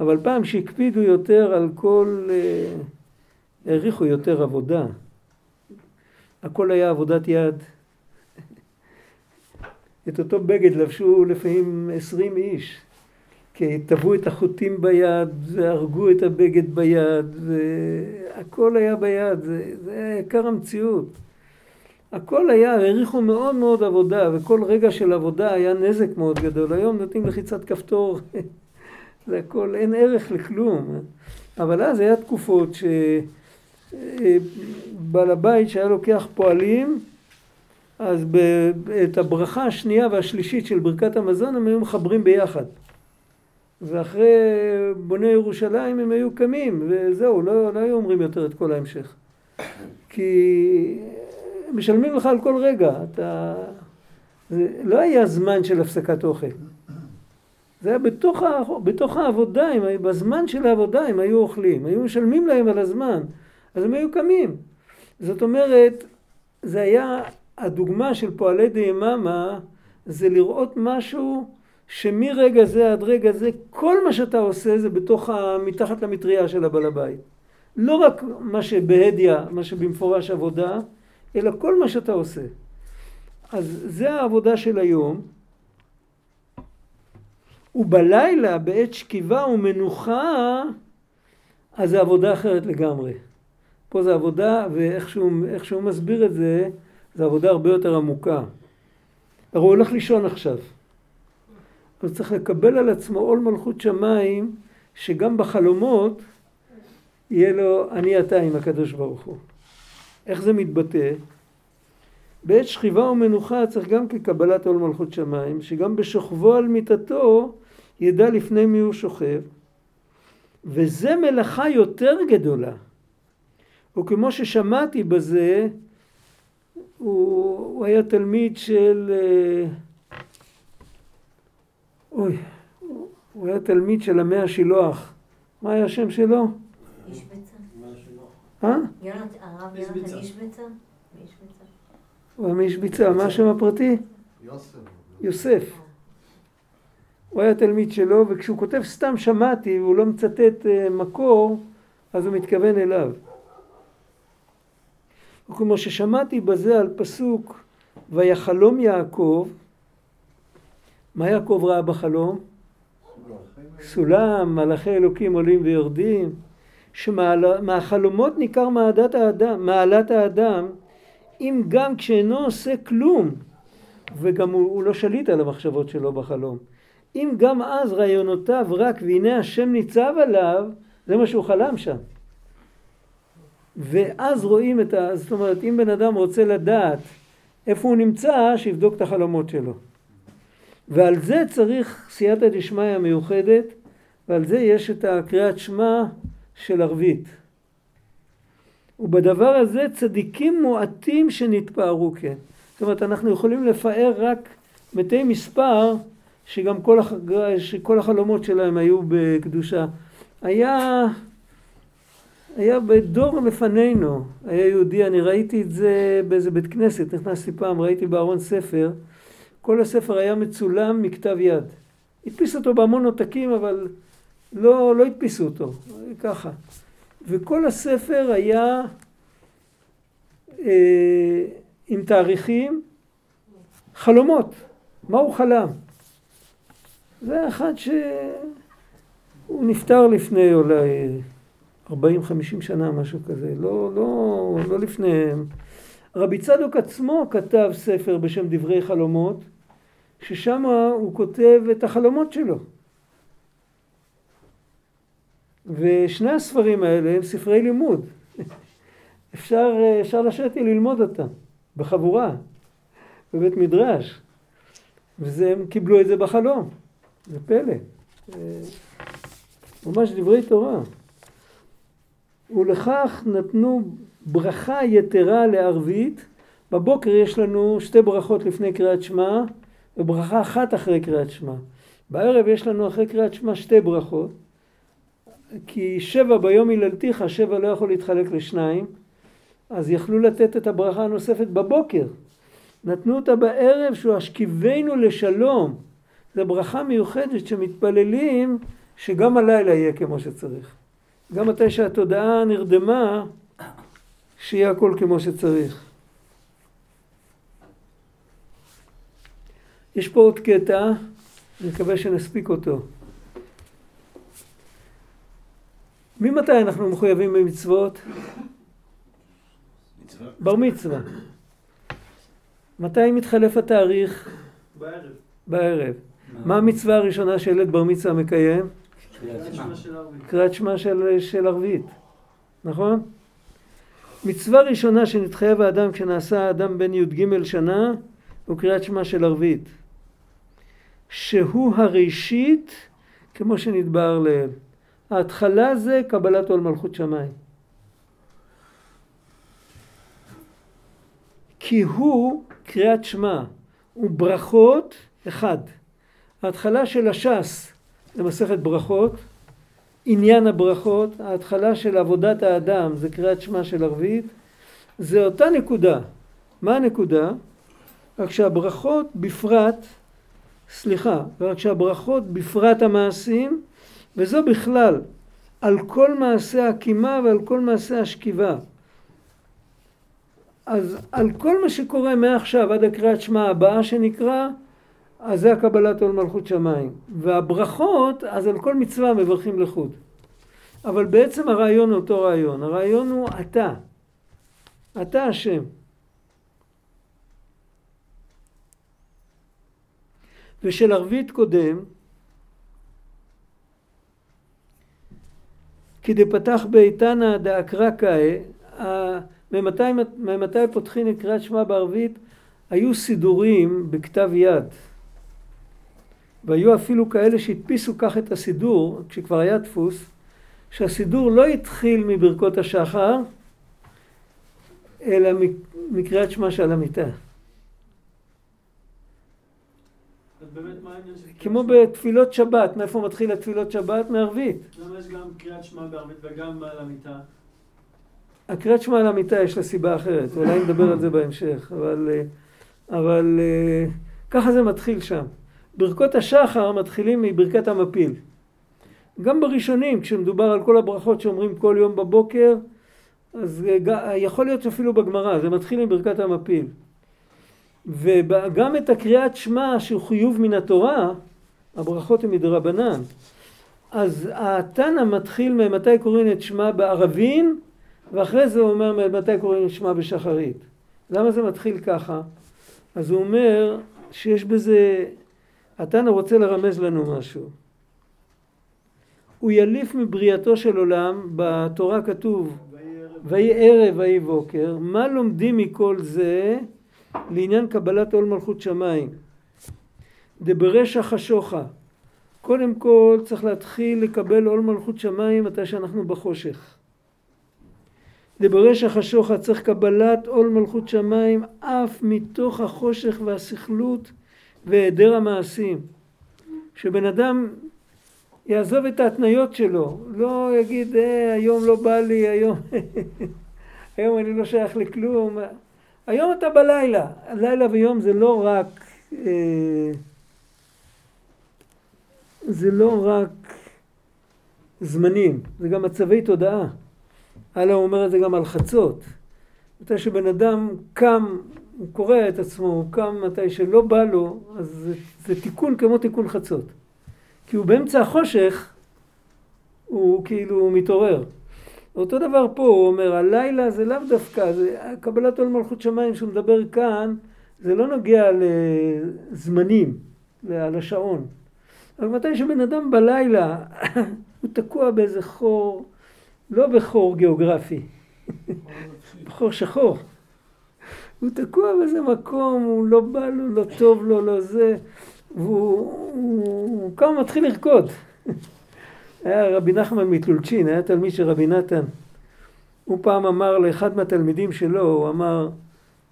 אבל פעם שהקפידו יותר על כל... אה, העריכו יותר עבודה. הכל היה עבודת יד. את אותו בגד לבשו לפעמים עשרים איש. כי טבעו את החוטים ביד, והרגו את הבגד ביד, והכל היה ביד, זה, זה היה יקר המציאות. הכל היה, העריכו מאוד מאוד עבודה, וכל רגע של עבודה היה נזק מאוד גדול. היום נותנים לחיצת כפתור, זה הכל, אין ערך לכלום. אבל אז היה תקופות שבעל הבית שהיה לוקח פועלים, אז את הברכה השנייה והשלישית של ברכת המזון הם היו מחברים ביחד. ואחרי בוני ירושלים הם היו קמים, וזהו, לא, לא היו אומרים יותר את כל ההמשך. כי משלמים לך על כל רגע, אתה... זה לא היה זמן של הפסקת אוכל. זה היה בתוך, ה... בתוך העבודה, הם... בזמן של העבודה הם היו אוכלים, היו משלמים להם על הזמן, אז הם היו קמים. זאת אומרת, זה היה, הדוגמה של פועלי דיממה, זה לראות משהו שמרגע זה עד רגע זה, כל מה שאתה עושה זה בתוך ה... מתחת למטריה של הבעל הבית. לא רק מה שבהדיא, מה שבמפורש עבודה, אלא כל מה שאתה עושה. אז זה העבודה של היום. ובלילה, בעת שכיבה ומנוחה, אז זה עבודה אחרת לגמרי. פה זה עבודה, ואיך שהוא מסביר את זה, זה עבודה הרבה יותר עמוקה. הרי הוא הולך לישון עכשיו. אז צריך לקבל על עצמו עול מלכות שמיים, שגם בחלומות יהיה לו אני אתה עם הקדוש ברוך הוא. איך זה מתבטא? בעת שכיבה ומנוחה צריך גם כקבלת עול מלכות שמיים, שגם בשוכבו על מיטתו ידע לפני מי הוא שוכב, וזה מלאכה יותר גדולה. וכמו ששמעתי בזה, הוא, הוא היה תלמיד של... אה, אוי, הוא היה תלמיד של המאה השילוח. מה היה השם שלו? איש ביצה. אה? הרב יונתן. איש ביצה? איש ביצה. הוא היה מאיש ביצה. מה השם הפרטי? יוסף. יוסף. הוא היה תלמיד שלו, וכשהוא כותב סתם שמעתי, והוא לא מצטט אה, מקור, אז הוא מתכוון אליו. וכמו ששמעתי בזה על פסוק, ויחלום יעקב, מה יעקב ראה בחלום? סולם, מלאכי אלוקים עולים ויורדים, שמהחלומות ניכר מעלת האדם, מעלת האדם, אם גם כשאינו עושה כלום, וגם הוא, הוא לא שליט על המחשבות שלו בחלום. אם גם אז רעיונותיו רק והנה השם ניצב עליו, זה מה שהוא חלם שם. ואז רואים את ה... זאת אומרת, אם בן אדם רוצה לדעת איפה הוא נמצא, שיבדוק את החלומות שלו. ועל זה צריך סייעתא דשמיא מיוחדת, ועל זה יש את הקריאת שמע של ערבית. ובדבר הזה צדיקים מועטים שנתפארו כן. זאת אומרת, אנחנו יכולים לפאר רק מתי מספר שגם כל, הח... שכל החלומות שלהם היו בקדושה. היה, היה בדור לפנינו, היה יהודי, אני ראיתי את זה באיזה בית כנסת, נכנסתי פעם, ראיתי בארון ספר, כל הספר היה מצולם מכתב יד. הדפיס אותו בהמון עותקים, אבל לא, לא הדפיסו אותו, ככה. וכל הספר היה אה, עם תאריכים, חלומות, מה הוא חלם. זה אחד שהוא נפטר לפני אולי 40-50 שנה, משהו כזה, לא, לא, לא לפני... רבי צדוק עצמו כתב ספר בשם דברי חלומות, ששם הוא כותב את החלומות שלו. ושני הספרים האלה הם ספרי לימוד. אפשר, אפשר לשבת ללמוד אותם בחבורה, בבית מדרש. והם קיבלו את זה בחלום. זה פלא. ממש דברי תורה. ולכך נתנו ברכה יתרה לערבית. בבוקר יש לנו שתי ברכות לפני קריאת שמע וברכה אחת אחרי קריאת שמע. בערב יש לנו אחרי קריאת שמע שתי ברכות. כי שבע ביום היללתיך, שבע לא יכול להתחלק לשניים, אז יכלו לתת את הברכה הנוספת בבוקר. נתנו אותה בערב שהוא השכיבנו לשלום. זו ברכה מיוחדת שמתפללים שגם הלילה יהיה כמו שצריך. גם מתי שהתודעה נרדמה, שיהיה הכל כמו שצריך. יש פה עוד קטע, אני מקווה שנספיק אותו. ממתי אנחנו מחויבים במצוות? בר מצווה. מתי מתחלף התאריך? בערב. בערב. מה המצווה הראשונה שילד בר מצווה מקיים? קריאת שמע של של, של ערבית, נכון? מצווה ראשונה שנתחייב האדם כשנעשה האדם בן י"ג שנה הוא קריאת שמע של ערבית. שהוא הראשית כמו שנתבהר לעיל. ההתחלה זה קבלת עול מלכות שמיים. כי הוא קריאת שמע וברכות אחד. ההתחלה של הש"ס זה מסכת ברכות, עניין הברכות, ההתחלה של עבודת האדם זה קריאת שמע של ערבית, זה אותה נקודה. מה הנקודה? רק שהברכות בפרט, סליחה, רק שהברכות בפרט המעשים, וזו בכלל, על כל מעשה הקימה ועל כל מעשה השכיבה. אז על כל מה שקורה מעכשיו עד הקריאת שמע הבאה שנקרא, אז זה הקבלת עול מלכות שמיים. והברכות, אז על כל מצווה מברכים לחוד. אבל בעצם הרעיון הוא אותו רעיון. הרעיון הוא אתה. אתה השם. ושל ערבית קודם, כדי פתח באיתנא דאקרא קאי, ממתי, פותחים את קריאת שמע בערבית? היו סידורים בכתב יד. והיו אפילו כאלה שהדפיסו כך את הסידור, כשכבר היה דפוס, שהסידור לא התחיל מברכות השחר, אלא מקריאת שמע שעל המיטה. כמו? בתפילות שבת, מאיפה מתחיל התפילות שבת? מערבית. למה יש גם קריאת שמע בערבית וגם על המיטה? הקריאת שמע על המיטה יש לה סיבה אחרת, אולי נדבר על זה בהמשך, אבל, אה, אבל אה, ככה זה מתחיל שם. ברכות השחר מתחילים מברכת המפיל. גם בראשונים, כשמדובר על כל הברכות שאומרים כל יום בבוקר, אז אה, ג- יכול להיות שאפילו בגמרא, זה מתחיל עם ברכת המפיל. וגם את הקריאת שמע שהוא חיוב מן התורה, הברכות הן מדרבנן. אז התנא מתחיל ממתי קוראים את שמע בערבין, ואחרי זה הוא אומר מתי קוראים את שמע בשחרית. למה זה מתחיל ככה? אז הוא אומר שיש בזה, התנא רוצה לרמז לנו משהו. הוא יליף מבריאתו של עולם, בתורה כתוב ויהי ערב ויהי בוקר, מה לומדים מכל זה לעניין קבלת עול מלכות שמיים? דברשע חשוכה. קודם כל צריך להתחיל לקבל עול מלכות שמיים מתי שאנחנו בחושך. דברשע חשוכה צריך קבלת עול מלכות שמיים אף מתוך החושך והסכלות והיעדר המעשים. שבן אדם יעזוב את ההתניות שלו, לא יגיד אה, היום לא בא לי, היום, היום אני לא שייך לכלום. היום אתה בלילה, לילה ויום זה לא רק אה, זה לא רק זמנים, זה גם מצבי תודעה. הלאה הוא אומר את זה גם על חצות. מתי שבן אדם קם, הוא קורע את עצמו, הוא קם מתי שלא בא לו, אז זה, זה תיקון כמו תיקון חצות. כי הוא באמצע החושך, הוא כאילו מתעורר. אותו דבר פה, הוא אומר, הלילה זה לאו דווקא, זה קבלת עול מלכות שמיים שהוא מדבר כאן, זה לא נוגע לזמנים, לשעון. אבל מתי שבן אדם בלילה, הוא תקוע באיזה חור, לא בחור גיאוגרפי, בחור שחור. הוא תקוע באיזה מקום, הוא לא בא לו, לא טוב לו, לא זה, והוא הוא, קם מתחיל לרקוד. היה רבי נחמן מטלולצ'ין, היה תלמיד של רבי נתן. הוא פעם אמר לאחד מהתלמידים שלו, הוא אמר,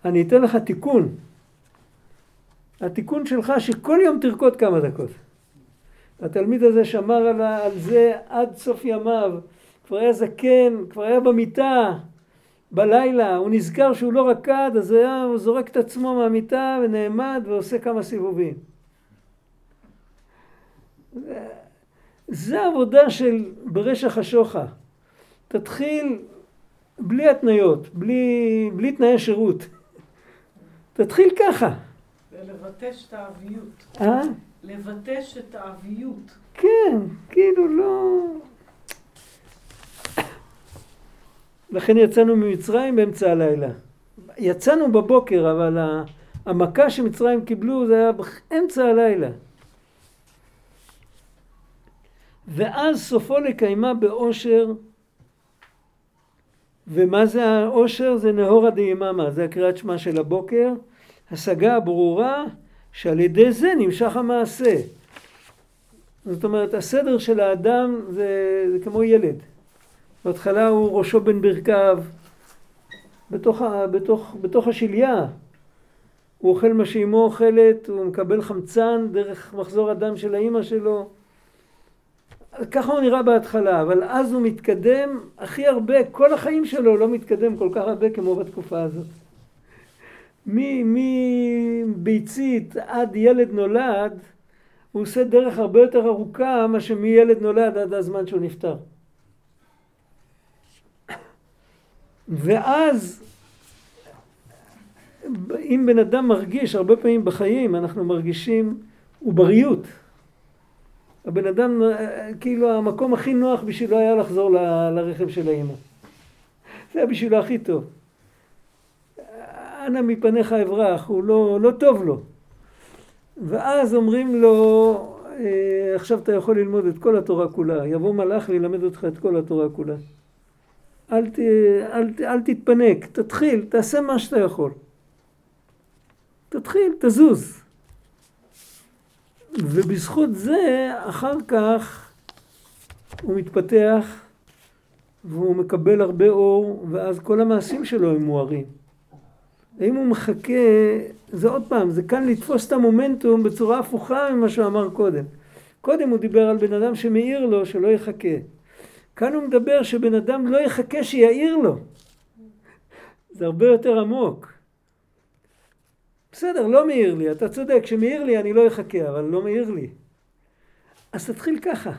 אני אתן לך תיקון. התיקון שלך שכל יום תרקוד כמה דקות. התלמיד הזה שמר על זה עד סוף ימיו, כבר היה זקן, כבר היה במיטה בלילה, הוא נזכר שהוא לא רקד, אז היה, הוא זורק את עצמו מהמיטה ונעמד ועושה כמה סיבובים. זה עבודה של ברשע חשוכה. תתחיל בלי התניות, בלי, בלי תנאי שירות. תתחיל ככה. ולבטש את האביות. אה? לבטש את האביות. כן, כאילו לא... לכן יצאנו ממצרים באמצע הלילה. יצאנו בבוקר, אבל המכה שמצרים קיבלו זה היה באמצע הלילה. ואז סופו לקיימה באושר. ומה זה האושר? זה נהורה דיממה, זה הקריאת שמע של הבוקר. השגה ברורה שעל ידי זה נמשך המעשה. זאת אומרת, הסדר של האדם זה, זה כמו ילד. בהתחלה הוא ראשו בין ברכיו, בתוך, בתוך, בתוך השליה. הוא אוכל מה שאימו אוכלת, הוא מקבל חמצן דרך מחזור הדם של האימא שלו. ככה הוא נראה בהתחלה, אבל אז הוא מתקדם הכי הרבה, כל החיים שלו לא מתקדם כל כך הרבה כמו בתקופה הזאת. מביצית עד ילד נולד, הוא עושה דרך הרבה יותר ארוכה מאשר מילד נולד עד הזמן שהוא נפטר. ואז אם בן אדם מרגיש, הרבה פעמים בחיים אנחנו מרגישים עובריות. הבן אדם, כאילו המקום הכי נוח בשבילו היה לחזור ל, לרכב של האמא. זה היה בשבילו הכי טוב. אנא מפניך אברח, הוא לא, לא טוב לו. ואז אומרים לו, אה, עכשיו אתה יכול ללמוד את כל התורה כולה. יבוא מלאך ללמד אותך את כל התורה כולה. אל, ת, אל, ת, אל תתפנק, תתחיל, תעשה מה שאתה יכול. תתחיל, תזוז. ובזכות זה, אחר כך הוא מתפתח והוא מקבל הרבה אור, ואז כל המעשים שלו הם מוארים. האם הוא מחכה, זה עוד פעם, זה כאן לתפוס את המומנטום בצורה הפוכה ממה שהוא אמר קודם. קודם הוא דיבר על בן אדם שמעיר לו שלא יחכה. כאן הוא מדבר שבן אדם לא יחכה שיעיר לו. זה הרבה יותר עמוק. בסדר, לא מעיר לי, אתה צודק, כשמעיר לי אני לא אחכה, אבל לא מעיר לי. אז תתחיל ככה.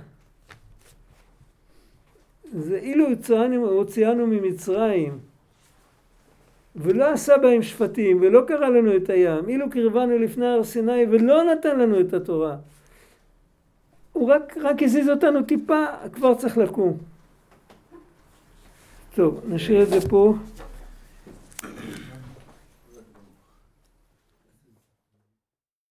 זה אילו הוציאנו ממצרים ולא עשה בהם שפטים ולא קרא לנו את הים, אילו קרבנו לפני הר סיני ולא נתן לנו את התורה. הוא רק, רק הזיז אותנו טיפה, כבר צריך לקום. טוב, נשאיר את זה פה.